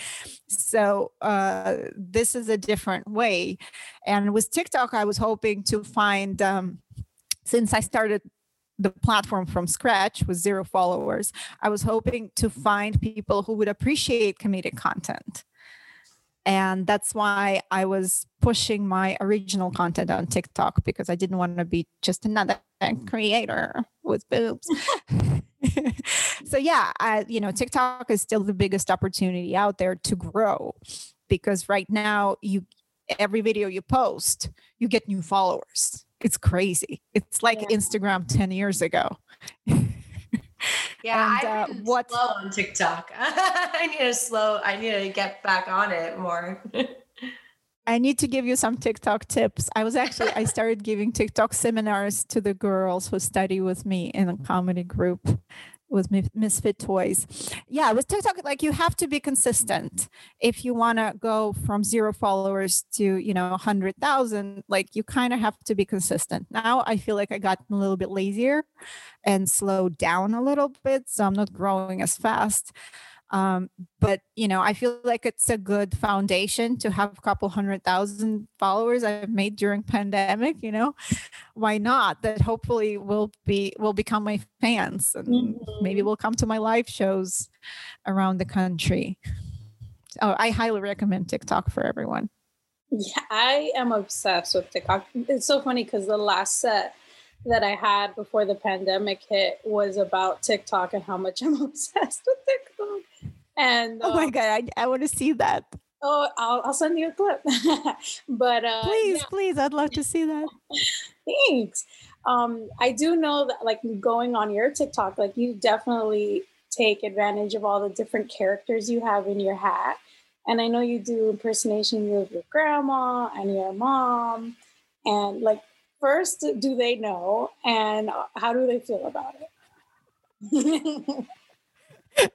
So uh, this is a different way. And with tiktok i was hoping to find um, since i started the platform from scratch with zero followers, I was hoping to find people who would appreciate comedic content. And that's why I was pushing my original content on TikTok because I didn't want to be just another creator with boobs. [LAUGHS] so yeah, I, you know, TikTok is still the biggest opportunity out there to grow because right now you every video you post, you get new followers it's crazy. It's like yeah. Instagram 10 years ago. [LAUGHS] yeah, and, uh, what slow on TikTok. [LAUGHS] I need to slow, I need to get back on it more. [LAUGHS] I need to give you some TikTok tips. I was actually I started giving TikTok seminars to the girls who study with me in a comedy group with Misfit Toys. Yeah, with TikTok, like you have to be consistent. If you want to go from zero followers to, you know, 100,000, like you kind of have to be consistent. Now I feel like I got a little bit lazier and slowed down a little bit. So I'm not growing as fast. Um, but you know, I feel like it's a good foundation to have a couple hundred thousand followers I've made during pandemic. You know, why not? That hopefully will be will become my fans, and mm-hmm. maybe will come to my live shows around the country. Oh, I highly recommend TikTok for everyone. Yeah, I am obsessed with TikTok. It's so funny because the last set that I had before the pandemic hit was about TikTok and how much [LAUGHS] I'm obsessed with TikTok. And oh my um, god, I, I want to see that. Oh, I'll, I'll send you a clip. [LAUGHS] but uh, please, yeah. please, I'd love to see that. [LAUGHS] Thanks. Um, I do know that, like, going on your TikTok, like, you definitely take advantage of all the different characters you have in your hat. And I know you do impersonation of your grandma and your mom, and like first do they know and how do they feel about it [LAUGHS]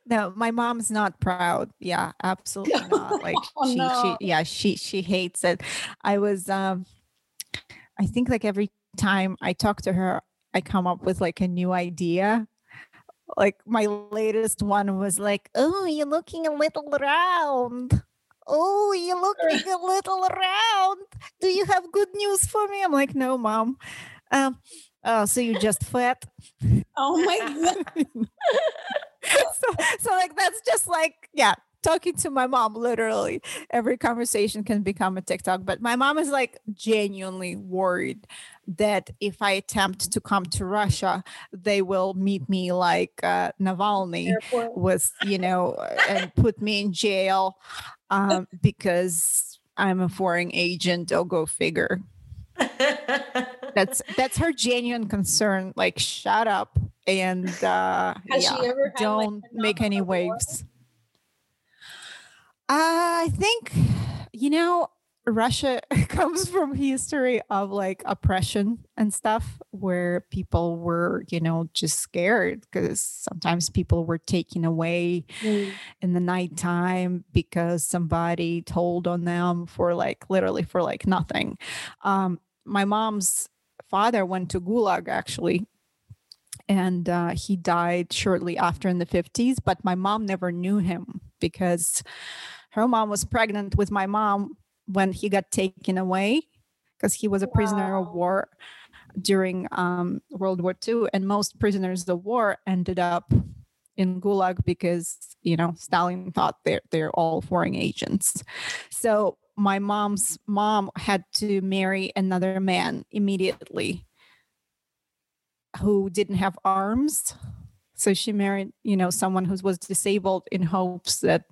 no my mom's not proud yeah absolutely [LAUGHS] not like oh, she, no. she yeah she she hates it i was um i think like every time i talk to her i come up with like a new idea like my latest one was like oh you're looking a little round oh, you're looking [LAUGHS] a little round. Do you have good news for me? I'm like, no, mom. Um, oh, so you're just fat? Oh my [LAUGHS] god. [LAUGHS] so, so like that's just like yeah talking to my mom literally every conversation can become a tiktok but my mom is like genuinely worried that if i attempt to come to russia they will meet me like uh, navalny Airport. was you know and put me in jail um, [LAUGHS] because i'm a foreign agent i'll go figure [LAUGHS] that's that's her genuine concern like shut up and uh yeah, don't make any waves I think, you know, Russia [LAUGHS] comes from history of like oppression and stuff where people were, you know, just scared because sometimes people were taken away mm. in the nighttime because somebody told on them for like literally for like nothing. Um, my mom's father went to Gulag actually and uh, he died shortly after in the 50s but my mom never knew him because her mom was pregnant with my mom when he got taken away because he was a prisoner wow. of war during um, World War II, and most prisoners of war ended up in Gulag because you know Stalin thought they're they're all foreign agents. So my mom's mom had to marry another man immediately who didn't have arms so she married you know someone who was disabled in hopes that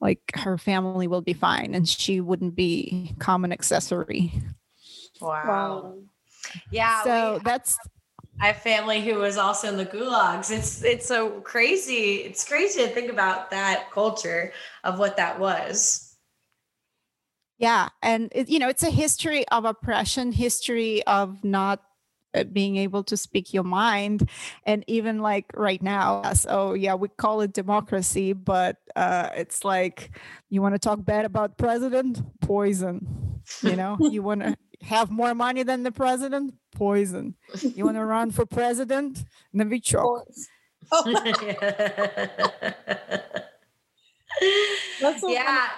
like her family will be fine and she wouldn't be common accessory wow, yeah so that's I have family who was also in the gulags. It's it's so crazy. It's crazy to think about that culture of what that was. Yeah, and it, you know, it's a history of oppression, history of not uh, being able to speak your mind. And even like right now so yeah we call it democracy but uh, it's like you want to talk bad about president? Poison you know? [LAUGHS] You want to have more money than the president? Poison. You want to run for president? Novichok oh. [LAUGHS] [LAUGHS] yeah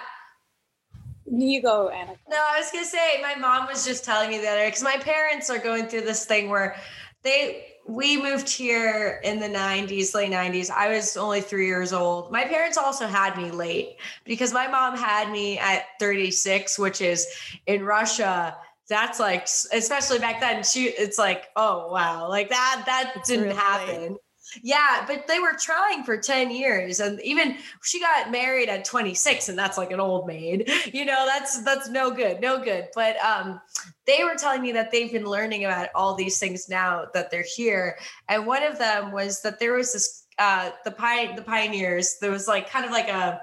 you go, Anna. No, I was gonna say my mom was just telling me the other because my parents are going through this thing where they we moved here in the 90s, late 90s. I was only three years old. My parents also had me late because my mom had me at 36, which is in Russia. That's like, especially back then, she it's like, oh wow, like that that didn't really happen. Late. Yeah, but they were trying for 10 years and even she got married at 26 and that's like an old maid. [LAUGHS] You know, that's that's no good, no good. But um they were telling me that they've been learning about all these things now that they're here. And one of them was that there was this uh the pi- the pioneers, there was like kind of like a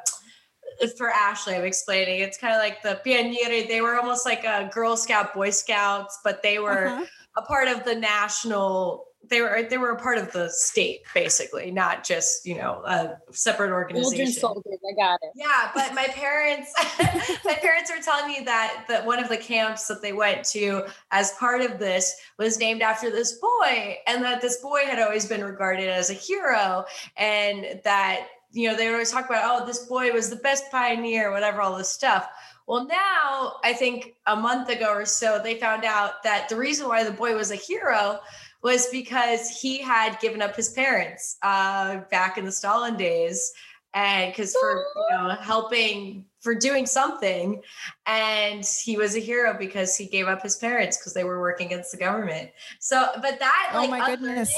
for Ashley, I'm explaining. It's kind of like the pioneers. They were almost like a Girl Scout, Boy Scouts, but they were uh-huh. a part of the national they were they were a part of the state basically not just you know a separate organization. soldiers, i got it. Yeah but my [LAUGHS] parents [LAUGHS] my parents were telling me that that one of the camps that they went to as part of this was named after this boy and that this boy had always been regarded as a hero and that you know they always talk about oh this boy was the best pioneer whatever all this stuff. Well, now I think a month ago or so, they found out that the reason why the boy was a hero was because he had given up his parents uh, back in the Stalin days, and because for you know helping for doing something, and he was a hero because he gave up his parents because they were working against the government. So, but that oh like my goodness.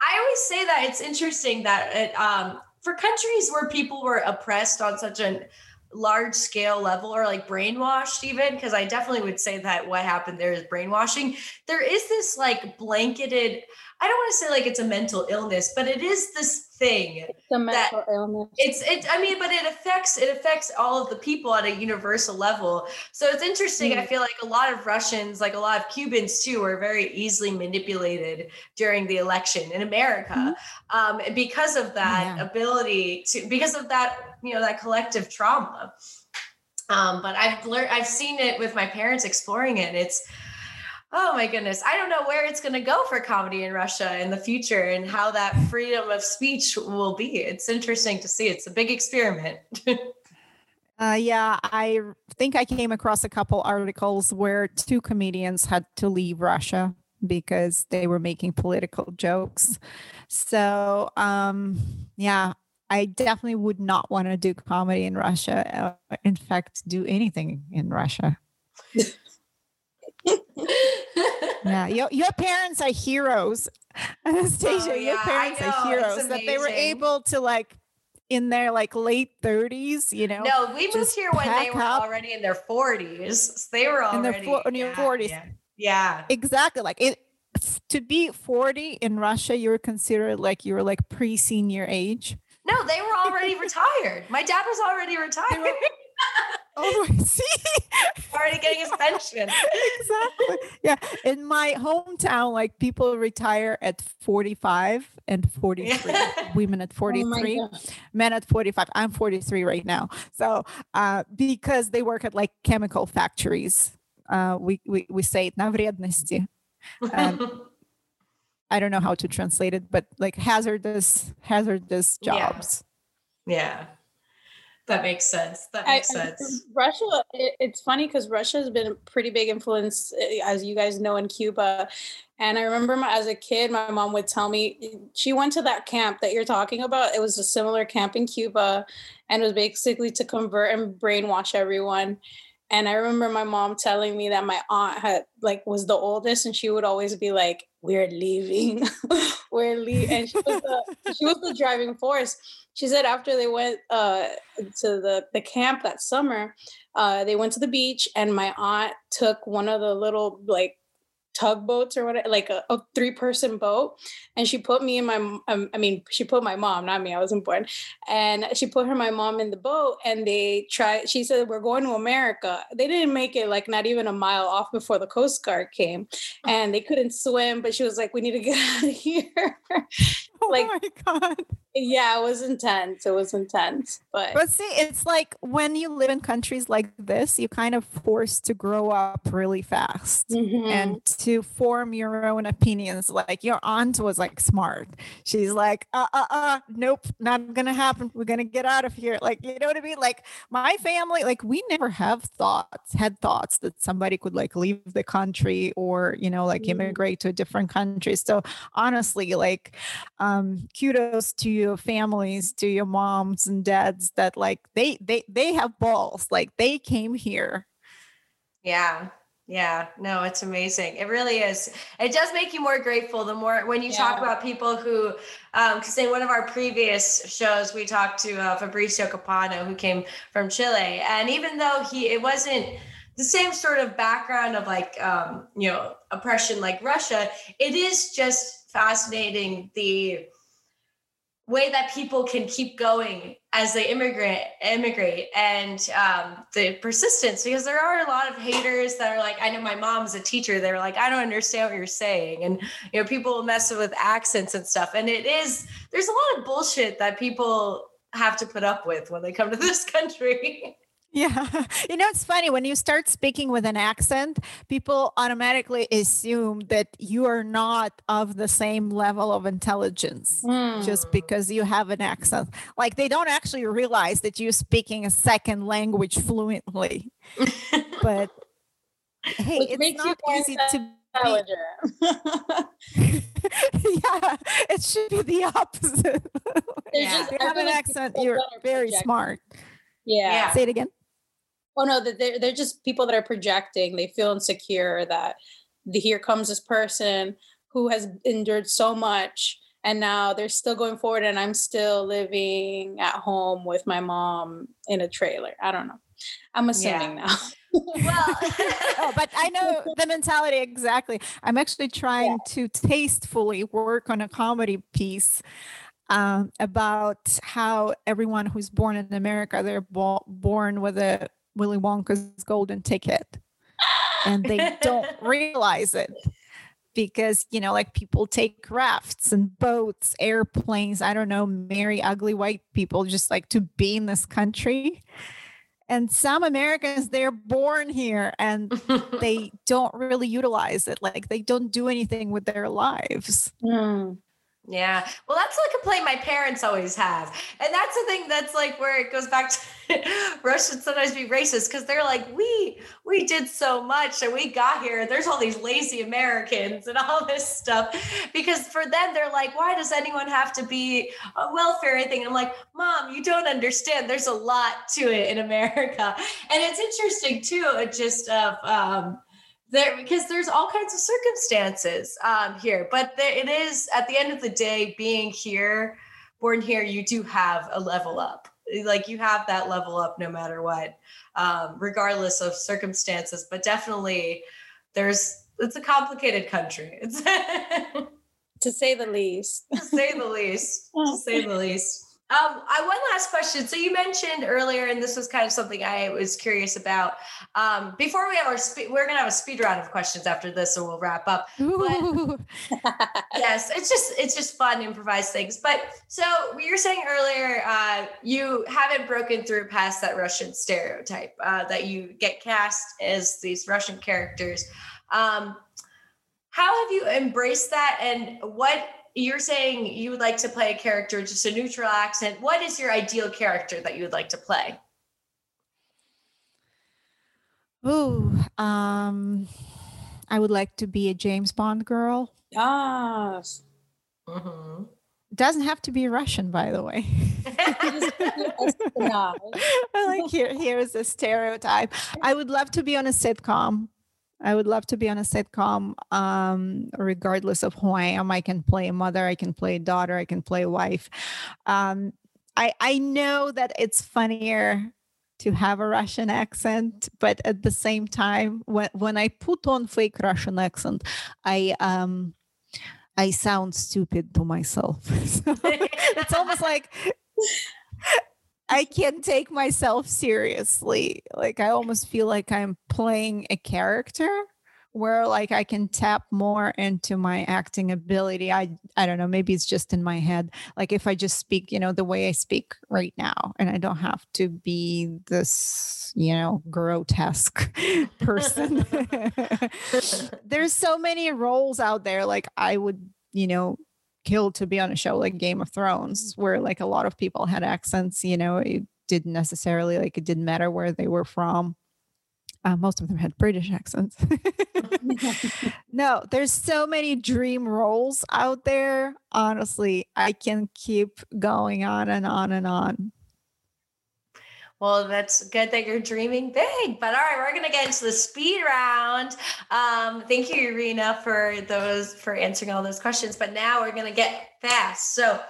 I always say that it's interesting that it, um, for countries where people were oppressed on such an large scale level or like brainwashed even because i definitely would say that what happened there is brainwashing. There is this like blanketed i don't want to say like it's a mental illness but it is this thing it's a mental illness it's it i mean but it affects it affects all of the people at a universal level so it's interesting mm. i feel like a lot of russians like a lot of cubans too are very easily manipulated during the election in america mm. um, because of that yeah. ability to because of that you know that collective trauma um, but i've learned i've seen it with my parents exploring it it's oh my goodness i don't know where it's going to go for comedy in russia in the future and how that freedom of speech will be it's interesting to see it's a big experiment [LAUGHS] Uh, yeah, I think I came across a couple articles where two comedians had to leave Russia because they were making political jokes. So, um, yeah, I definitely would not want to do comedy in Russia. Uh, in fact, do anything in Russia. [LAUGHS] yeah, your, your parents are heroes. [LAUGHS] Anastasia, oh, yeah, your parents are heroes that they were able to like in their like late 30s, you know. No, we moved here when they were up. already in their 40s. So they were already in their, in yeah, 40s. Yeah. yeah. Exactly. Like it to be 40 in Russia, you were considered like you were like pre-senior age. No, they were already [LAUGHS] retired. My dad was already retired. [LAUGHS] [LAUGHS] oh, I see. [LAUGHS] already getting his pension. [LAUGHS] exactly. Yeah. In my hometown, like people retire at 45 and 43. Women at 43, oh men at 45. I'm 43 right now. So uh, because they work at like chemical factories, uh, we, we, we say на вредности. Um, I don't know how to translate it, but like hazardous, hazardous jobs. Yeah. yeah. That makes sense. That makes I, sense. Russia, it, it's funny because Russia has been a pretty big influence, eh, as you guys know, in Cuba. And I remember my, as a kid, my mom would tell me she went to that camp that you're talking about. It was a similar camp in Cuba, and it was basically to convert and brainwash everyone. And I remember my mom telling me that my aunt had like was the oldest, and she would always be like, "We're leaving, [LAUGHS] we're leaving," and she was the she was the driving force. She said after they went uh, to the the camp that summer, uh, they went to the beach, and my aunt took one of the little like tugboats or whatever, like a, a three person boat. And she put me and my, um, I mean, she put my mom, not me, I wasn't born. And she put her, my mom in the boat and they tried, she said, we're going to America. They didn't make it like not even a mile off before the Coast Guard came and they couldn't swim, but she was like, we need to get [LAUGHS] out of here. [LAUGHS] oh like, my God yeah it was intense it was intense but but see it's like when you live in countries like this you kind of forced to grow up really fast mm-hmm. and to form your own opinions like your aunt was like smart she's like uh uh uh nope not gonna happen we're gonna get out of here like you know what i mean like my family like we never have thoughts had thoughts that somebody could like leave the country or you know like mm-hmm. immigrate to a different country so honestly like um kudos to your families to your moms and dads that like they they they have balls like they came here. Yeah yeah no it's amazing. It really is. It does make you more grateful the more when you yeah. talk about people who um because in one of our previous shows we talked to uh, fabricio capano who came from chile and even though he it wasn't the same sort of background of like um you know oppression like russia it is just fascinating the way that people can keep going as they immigrate immigrate and um, the persistence because there are a lot of haters that are like i know my mom's a teacher. They're like i don't understand what you're saying. And you know people mess with accents and stuff. And it is there's a lot of bullshit that people have to put up with when they come to this [LAUGHS] country Yeah. [LAUGHS] You know, it's funny when you start speaking with an accent, people automatically assume that you are not of the same level of intelligence mm. just hmm. because you have an accent. Like they don't actually realize that you're speaking a second language fluently. [LAUGHS] but hey, Which it's not easy to be. [LAUGHS] yeah, it should be the opposite. yeah. Just, you have an accent, you're very smart. Yeah. yeah. Say it again oh no that they're, they're just people that are projecting. They feel insecure that the, here comes this person who has endured so much and now they're still going forward and i'm still living at home with my mom in a trailer. I don't know. I'm assuming yeah. now. [LAUGHS] Well [LAUGHS] oh, but i know the mentality exactly. I'm actually trying yeah. to tastefully work on a comedy piece um, about how everyone who's born in america they're bo- born with a Willy Wonka's golden ticket. And they don't [LAUGHS] realize it because, you know, like people take rafts and boats, airplanes, I don't know, marry ugly white people just like to be in this country. And some Americans, they're born here and [LAUGHS] they don't really utilize it. Like they don't do anything with their lives. Mm. Yeah. Well, that's like a complaint my parents always have. And that's the thing that's like where it goes back to [LAUGHS] Russians sometimes be racist because they're like, we we did so much and we got here. There's all these lazy Americans and all this stuff. Because for them, they're like, why does anyone have to be a welfare thing? I'm like, mom, you don't understand. There's a lot to it in America. And it's interesting too, just of um there because there's all kinds of circumstances um, here but there, it is at the end of the day being here born here you do have a level up. Like you have that level up no matter what um, regardless of circumstances but definitely there's it's a complicated country. [LAUGHS] To say the least. To say the least to say the [LAUGHS] least um, I one last question. So you mentioned earlier, and this was kind of something I was curious about. Um, before we have our speed, we're gonna have a speed round of questions after this, so we'll wrap up. [LAUGHS] But, [LAUGHS] yes, it's just it's just fun improvise things. But so you were saying earlier, uh, you haven't broken through past that Russian stereotype uh, that you get cast as these Russian characters. Um, how have you embraced that, and what you're saying you would like to play a character just a neutral accent. What is your ideal character that you would like to play? Oh, um, I would like to be a James Bond girl. Yes. Mm-hmm. Doesn't have to be Russian, by the way. [LAUGHS] [LAUGHS] like here, here is a stereotype. I would love to be on a sitcom. I would love to be on a sitcom, um, regardless of who I am. I can play a mother, I can play a daughter, I can play a wife. Um, I I know that it's funnier to have a Russian accent, but at the same time, when when I put on fake Russian accent, I um I sound stupid to myself. [LAUGHS] so [LAUGHS] it's almost like I can't take myself seriously. Like I almost feel like I'm playing a character where like I can tap more into my acting ability. I I don't know, maybe it's just in my head. Like if I just speak, you know, the way I speak right now and I don't have to be this, you know, grotesque [LAUGHS] person. [LAUGHS] [LAUGHS] There's so many roles out there like I would, you know, killed to be on a show like Game of Thrones, where like a lot of people had accents, you know, it didn't necessarily like it didn't matter where they were from. Uh, most of them had British accents. [LAUGHS] [LAUGHS] no, there's so many dream roles out there. Honestly, I can keep going on and on and on. Well, that's good that you're dreaming big. But all right, we're gonna get into the speed round. Um, thank you, Irina, for those for answering all those questions. But now we're gonna get fast. So,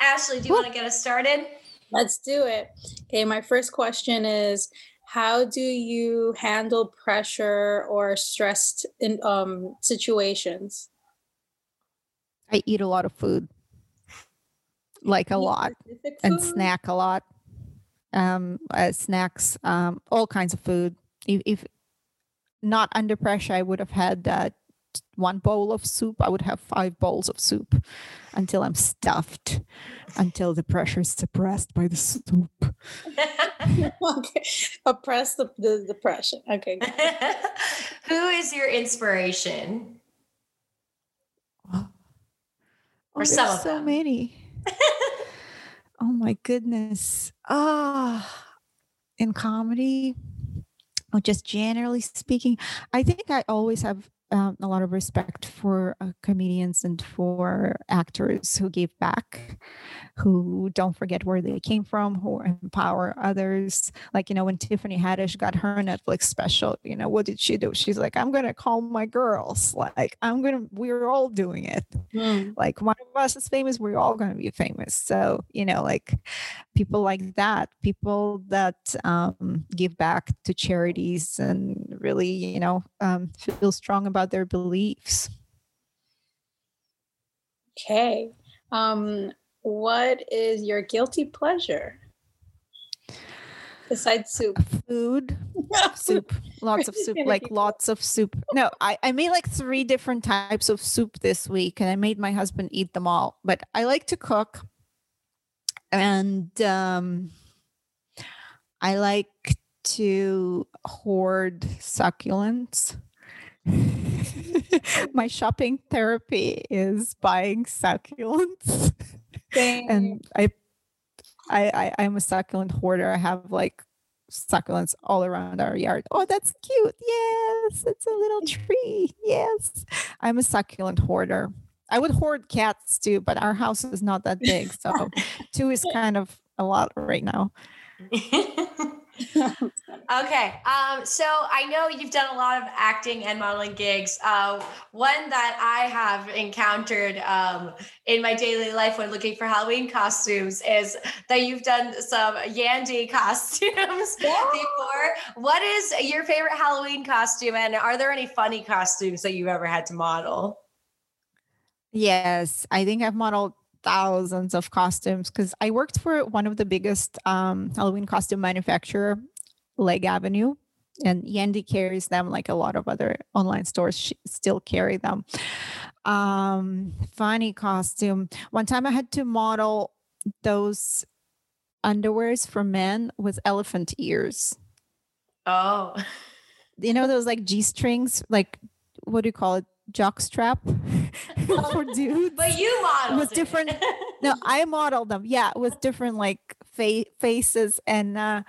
Ashley, do you want to get us started? Let's do it. Okay, my first question is how do you handle pressure or stressed in um, situations? I eat a lot of food, like a lot, and snack a lot um, uh, snacks, um, all kinds of food. If, if, not under pressure, I would have had uh, one bowl of soup. I would have five bowls of soup until I'm stuffed, until the pressure is suppressed by the soup. [LAUGHS] okay, oppress the, the, the pressure. Okay. [LAUGHS] Who is your inspiration? Oh, or some of so them? many. [LAUGHS] Oh my goodness. Ah, oh, in comedy, or just generally speaking, I think I always have um, a lot of respect for uh, comedians and for actors who give back, who don't forget where they came from, who empower others. Like, you know, when Tiffany Haddish got her Netflix special, you know, what did she do? She's like, I'm going to call my girls. Like, I'm going to, we're all doing it. Mm. Like, one of us is famous, we're all going to be famous. So, you know, like people like that, people that um, give back to charities and really, you know, um, feel strong about about their beliefs. Okay. Um, what is your guilty pleasure? Besides soup. Food. [LAUGHS] soup. Lots of soup. Like [LAUGHS] lots of soup. No, I, I made like three different types of soup this week and I made my husband eat them all. But I like to cook. And um I like to hoard succulents. [LAUGHS] my shopping therapy is buying succulents. and I, I, I, I'm a succulent hoarder. I have like succulents all around our yard. Oh, that's cute. Yes, it's a little tree. Yes, I'm a succulent hoarder. I would hoard cats too, but our house is not that big, so [LAUGHS] two is kind of a lot right now. [LAUGHS] [LAUGHS] okay. Um, so I know you've done a lot of acting and modeling gigs. Uh, one that I have encountered um, in my daily life when looking for Halloween costumes is that you've done some Yandy [LAUGHS] costumes yeah. before. What is your favorite Halloween costume? And are there any funny costumes that you've ever had to model? Yes, I think I've modeled thousands of costumes because I worked for one of the biggest um, Halloween costume manufacturer, Leg Avenue, and Yandy carries them like a lot of other online stores she still carry them. Um, funny costume. One time I had to model those underwears for men with elephant ears. Oh. You know those like G strings, like what do you call it? Jock strap [LAUGHS] for [LAUGHS] dudes. But you modeled with different. [LAUGHS] no, I modeled them. Yeah, with different like fa- faces, and uh,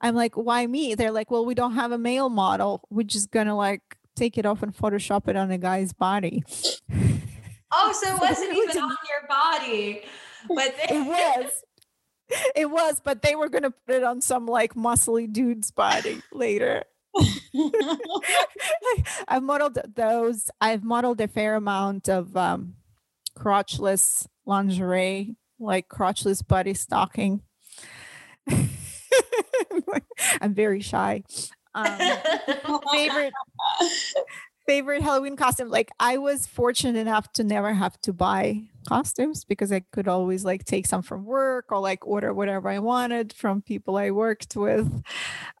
I'm like, why me? They're like, well, we don't have a male model. We're just gonna like take it off and Photoshop it on a guy's body. Oh, so it wasn't even on your body, but they- it was. It was, but they were gonna put it on some like muscly dude's body later. [LAUGHS] I've modeled those. I've modeled a fair amount of um, crotchless lingerie, like crotchless body stocking. [LAUGHS] I'm very shy. Um, favorite [LAUGHS] favorite Halloween costume. Like I was fortunate enough to never have to buy costumes because I could always like take some from work or like order whatever I wanted from people I worked with.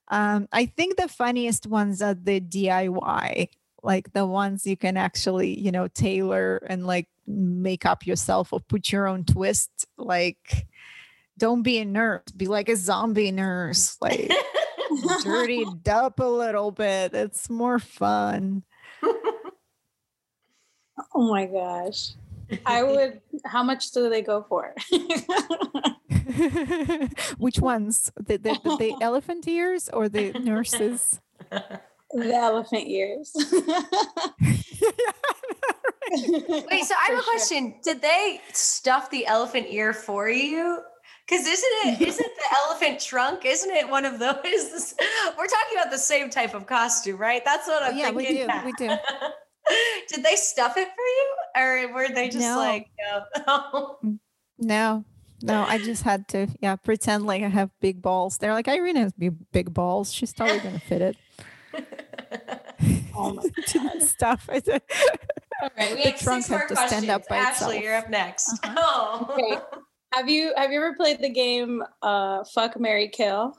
Um, I think the funniest ones are the DIY, like the ones you can actually, you know, tailor and like make up yourself or put your own twist. Like, don't be a nurse, be like a zombie nurse. Like, [LAUGHS] dirtied up a little bit. It's more fun. Oh my gosh. I would how much do they go for? [LAUGHS] Which ones? The, the, the, the [LAUGHS] elephant ears or the nurses? [LAUGHS] The elephant ears. Wait, so I have a question. Did they stuff the elephant ear for you? Because isn't it [LAUGHS] isn't the elephant trunk? Isn't it one of those? [LAUGHS] We're talking about the same type of costume, right? That's what I'm yeah, thinking. Yeah, we do. We do. [LAUGHS] Did they stuff it for you, or were they just no. like no? no, no. I just had to yeah pretend like I have big balls. They're like Irene has big balls. She's totally gonna fit it. oh my God. stuff. All right, we the have trunk have to questions. stand up by Ashley, itself. you're up next. Uh-huh. Oh. Okay. Have you have you ever played the game uh Fuck Mary Kill?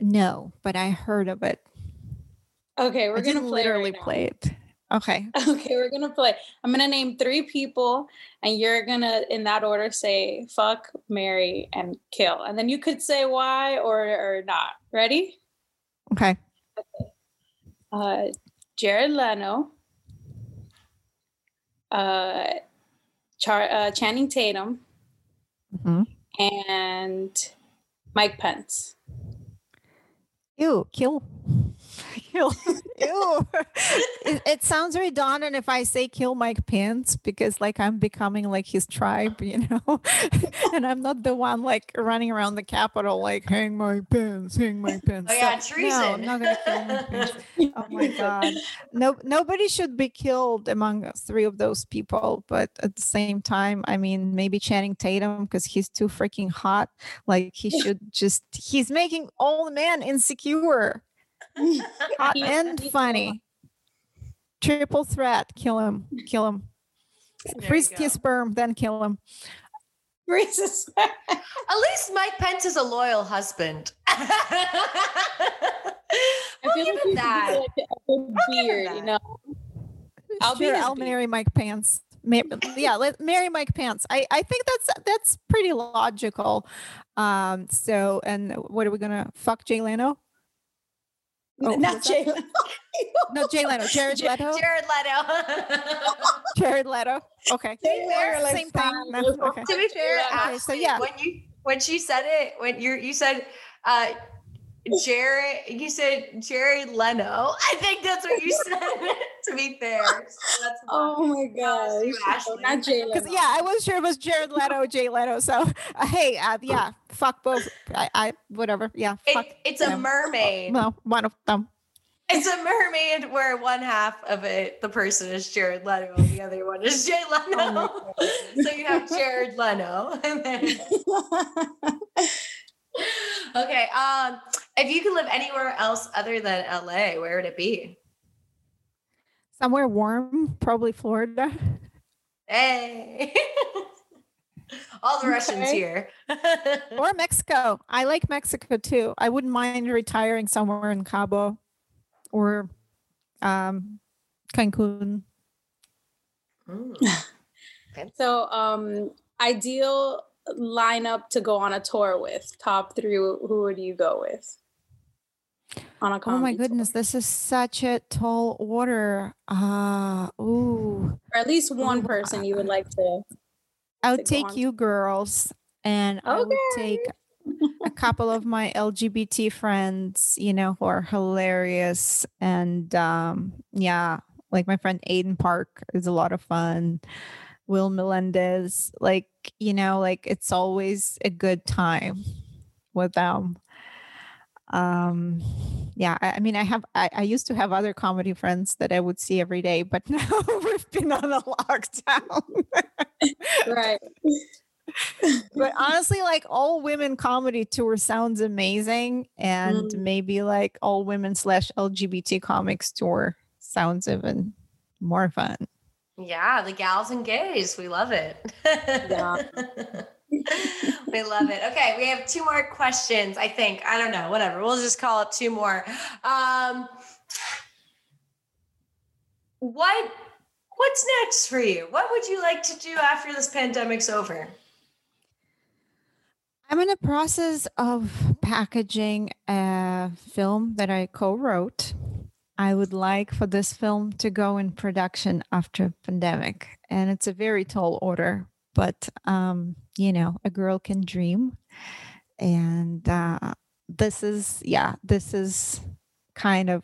No, but I heard of it. Okay, we're I gonna play literally right play it. Okay. [LAUGHS] Okay, we're gonna play. I'm gonna name three people, and you're gonna, in that order, say fuck, marry, and kill, and then you could say why or or not. Ready? Okay. Okay. Uh, Jared Leno. Uh, Char- uh, Channing Tatum, mm-hmm. and Mike Pence. Ew, kill. Ew. Ew. [LAUGHS] it, it, sounds redundant if I say kill Mike Pence because like I'm becoming like his tribe, you know, [LAUGHS] and I'm not the one like running around the Capitol like hang Mike Pence, hang Mike Pence. Oh yeah, treason. No, I'm not gonna kill Mike Pence. [LAUGHS] Oh my god. No, nobody should be killed among three of those people. But at the same time, I mean, maybe Channing Tatum because he's too freaking hot. Like he should just he's making all the men insecure. [LAUGHS] Hot and funny. Triple threat. Kill him. Kill him. Freeze his sperm, then kill him. Freeze his sperm. [LAUGHS] At least Mike Pence is a loyal husband. [LAUGHS] I feel like you that. Like a beard, you know. I'll sure, I'll marry Mike Pence. yeah, let marry Mike Pence. I, I think that's that's pretty logical. Um, so and what are we gonna fuck Jay Leno? Oh, Not? Jay Leno. [LAUGHS] No, Jay Leno. Jared Leto. Jared Leto. [LAUGHS] Jared Leto. Okay. Jay Leno, like, Same thing. fine. No, okay. to be fair, Okay, Ashley, so yeah. when you when she said it, when you you said uh Jared, you said Jared Leno. I think that's what you said. [LAUGHS] to be fair, so that's Oh my was you, gosh. Ashley. Not Jay Leno. Because yeah, I wasn't sure it was Jared Leto or Jay Leto. So uh, hey, uh, yeah, fuck both. I, I whatever. Yeah, fuck. It, it's a them. mermaid. No, one of them. It's a mermaid where one half of it, the person is Jared Leto, and the other one is Jay [LAUGHS] Leno. Oh [LAUGHS] so you have Jared Leno, and then okay. Um, if you could live anywhere else other than LA, where would it be? Somewhere warm, probably Florida. Hey, [LAUGHS] all the Russians Okay. here. [LAUGHS] or Mexico. I like Mexico too. I wouldn't mind retiring somewhere in Cabo or um, Cancun. Mm. [LAUGHS] so um ideal lineup to go on a tour with. Top three, who would you go with? On a Oh my tour? goodness, this is such a tall order. Uh ooh. Or at least one Ooh, person you would like to. I would take you girls and I would take [LAUGHS] a couple of my LGBT friends, you know, who are hilarious. And um, yeah, like my friend Aiden Park is a lot of fun. Will Melendez, like, you know, like it's always a good time with them. Um, yeah, I, I mean, I have, I, I used to have other comedy friends that I would see every day, but [LAUGHS] now we've been on a lockdown. [LAUGHS] Right. but [LAUGHS] honestly, like all women comedy tour sounds amazing, and Mm. maybe like all women slash LGBT comics tour sounds even more fun. Yeah, the gals and gays. We love it. Yeah. [LAUGHS] we love it. Okay, we have two more questions, I think. I don't know, whatever. We'll just call it two more. Um what what's next for you? What would you like to do after this pandemic's over? I'm in the process of packaging a film that I co-wrote. I would like for this film to go in production after pandemic, and it's a very tall order, but um, you know, a girl can dream, and uh, this is yeah, this is kind of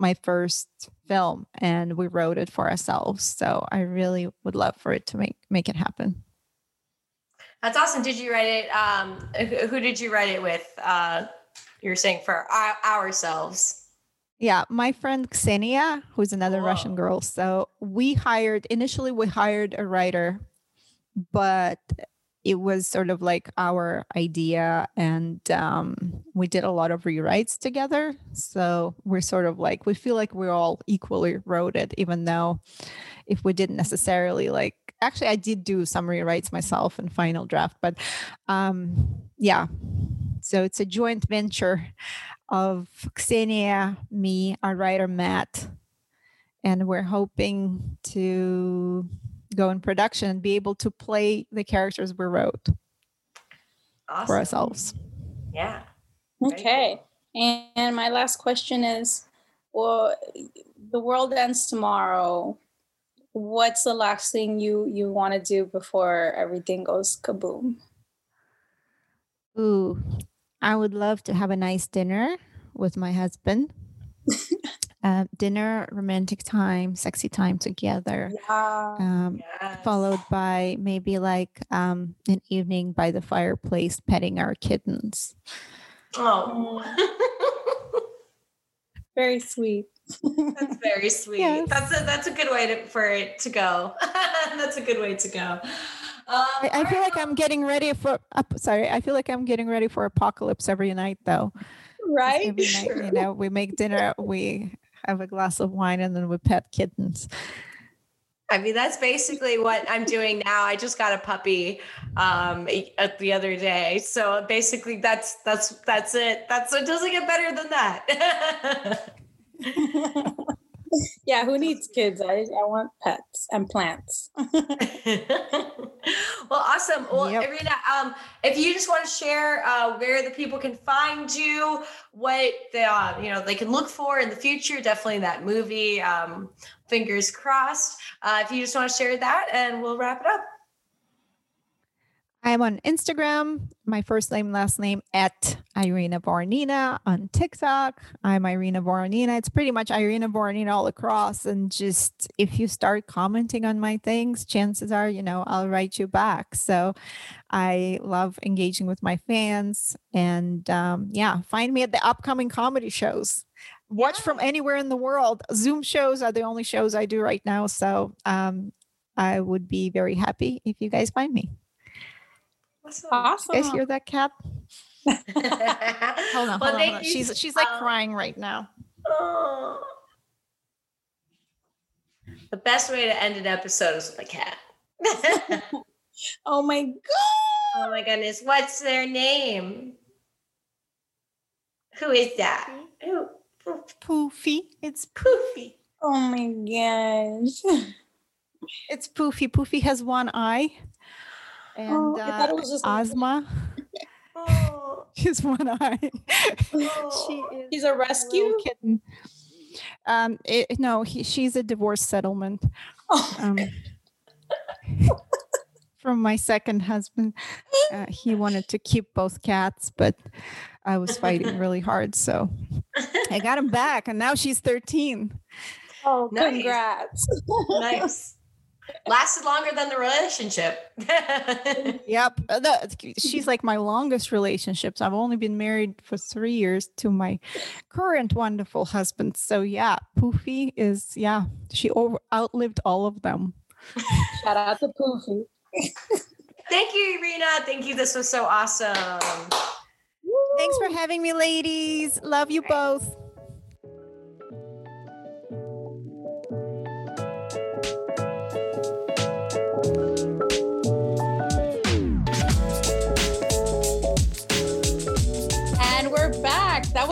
my first film, and we wrote it for ourselves. So I really would love for it to make make it happen. That's awesome. Did you write it? Um, who did you write it with? Uh, you were saying for our, ourselves. Yeah, my friend Ksenia, who's another Russian girl. So we hired initially we hired a writer, but it was sort of like our idea and um, we did a lot of rewrites together. So we're sort of like we feel like we're all equally wrote it, even though if we didn't necessarily like actually I did do some rewrites myself in final draft, but um yeah. So it's a joint venture of Xenia, me, our writer Matt, and we're hoping to go in production and be able to play the characters we wrote Awesome. for ourselves. Yeah. Very Okay. And my last question is well, the world ends tomorrow. What's the last thing you you want to do before everything goes kaboom? Ooh, I would love to have a nice dinner with my husband. [LAUGHS] uh, dinner, romantic time, sexy time together. Yeah. Um, Yes. followed by maybe like um, an evening by the fireplace petting our kittens. Oh. [LAUGHS] Very sweet. That's very [LAUGHS] sweet. Yes. That's a that's a good way to, for it to go. that's a good way to go. Um, I, I feel right, like I'm getting ready for. up sorry, I feel like I'm getting ready for apocalypse every night, though. Right? Every night, you know, we make dinner, [LAUGHS] we have a glass of wine, and then we pet kittens. I mean, that's basically what I'm doing now. I just got a puppy um uh, the other day. So basically that's that's that's it. That's it doesn't get better than that. [LAUGHS] [LAUGHS] yeah, who needs kids? I, I want pets and plants. [LAUGHS] [LAUGHS] well, awesome. Well, yep. Irina, um, if you just want to share uh, where the people can find you, what the, uh, you know they can look for in the future, definitely that movie. Um, fingers crossed. Uh, if you just want to share that, and we'll wrap it up. I'm on Instagram, my first name, last name at Irina Voronina on TikTok. I'm Irina Voronina. It's pretty much Irina Voronina all across. And just if you start commenting on my things, chances are, you know, I'll write you back. So I love engaging with my fans. And um, yeah, find me at the upcoming comedy shows. Watch from anywhere in the world. Zoom shows are the only shows I do right now. So um, I would be very happy if you guys find me. Awesome. awesome. You guys hear that cat? [LAUGHS] hold on, well, hold on, hold on. She's she's like um, crying right now. Oh. The best way to end an episode is with a cat. [LAUGHS] oh my god. Oh my goodness. What's their name? Who is that? Who? Poofy. It's Poofy. Oh my gosh. [LAUGHS] It's Poofy. Poofy has one eye and oh, uh, Ozma. [LAUGHS] [LAUGHS] oh. She's one eye. Oh. she is He's a rescue kitten. Um, it, no, he, she's a divorce settlement. Oh. Um, [LAUGHS] from my second husband, uh, he wanted to keep both cats, but I was fighting really hard, so I got him back, and now she's thirteen. Oh, nice. congrats! nice lasted longer than the relationship. [LAUGHS] yep. Uh, the, she's like my longest relationships. I've only been married for three years to my current wonderful husband. So yeah, Poofy is yeah, she over outlived all of them. [LAUGHS] Shout out to Poofy. Thank you, Irina. Thank you. This was so awesome. Thanks for having me, ladies. Love you both.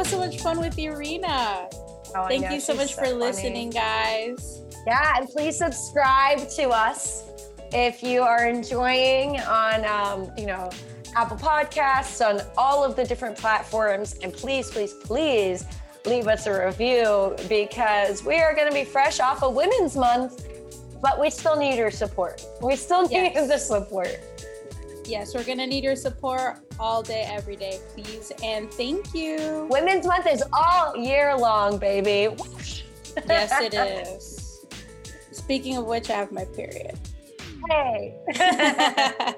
Was so much fun with Irina. Oh, Thank you so much so for funny. listening, guys. Yeah, and please subscribe to us if you are enjoying on, um, you know, Apple Podcasts, on all of the different platforms. And please, please, please leave us a review because we are going to be fresh off of Women's Month, but we still need your support. We still need yes. the support yes, we're gonna need your support all day, every day, please. And thank you. Women's Month is all year long, baby. yes, it [LAUGHS] is. Speaking of which, I have my period. Hey. [LAUGHS]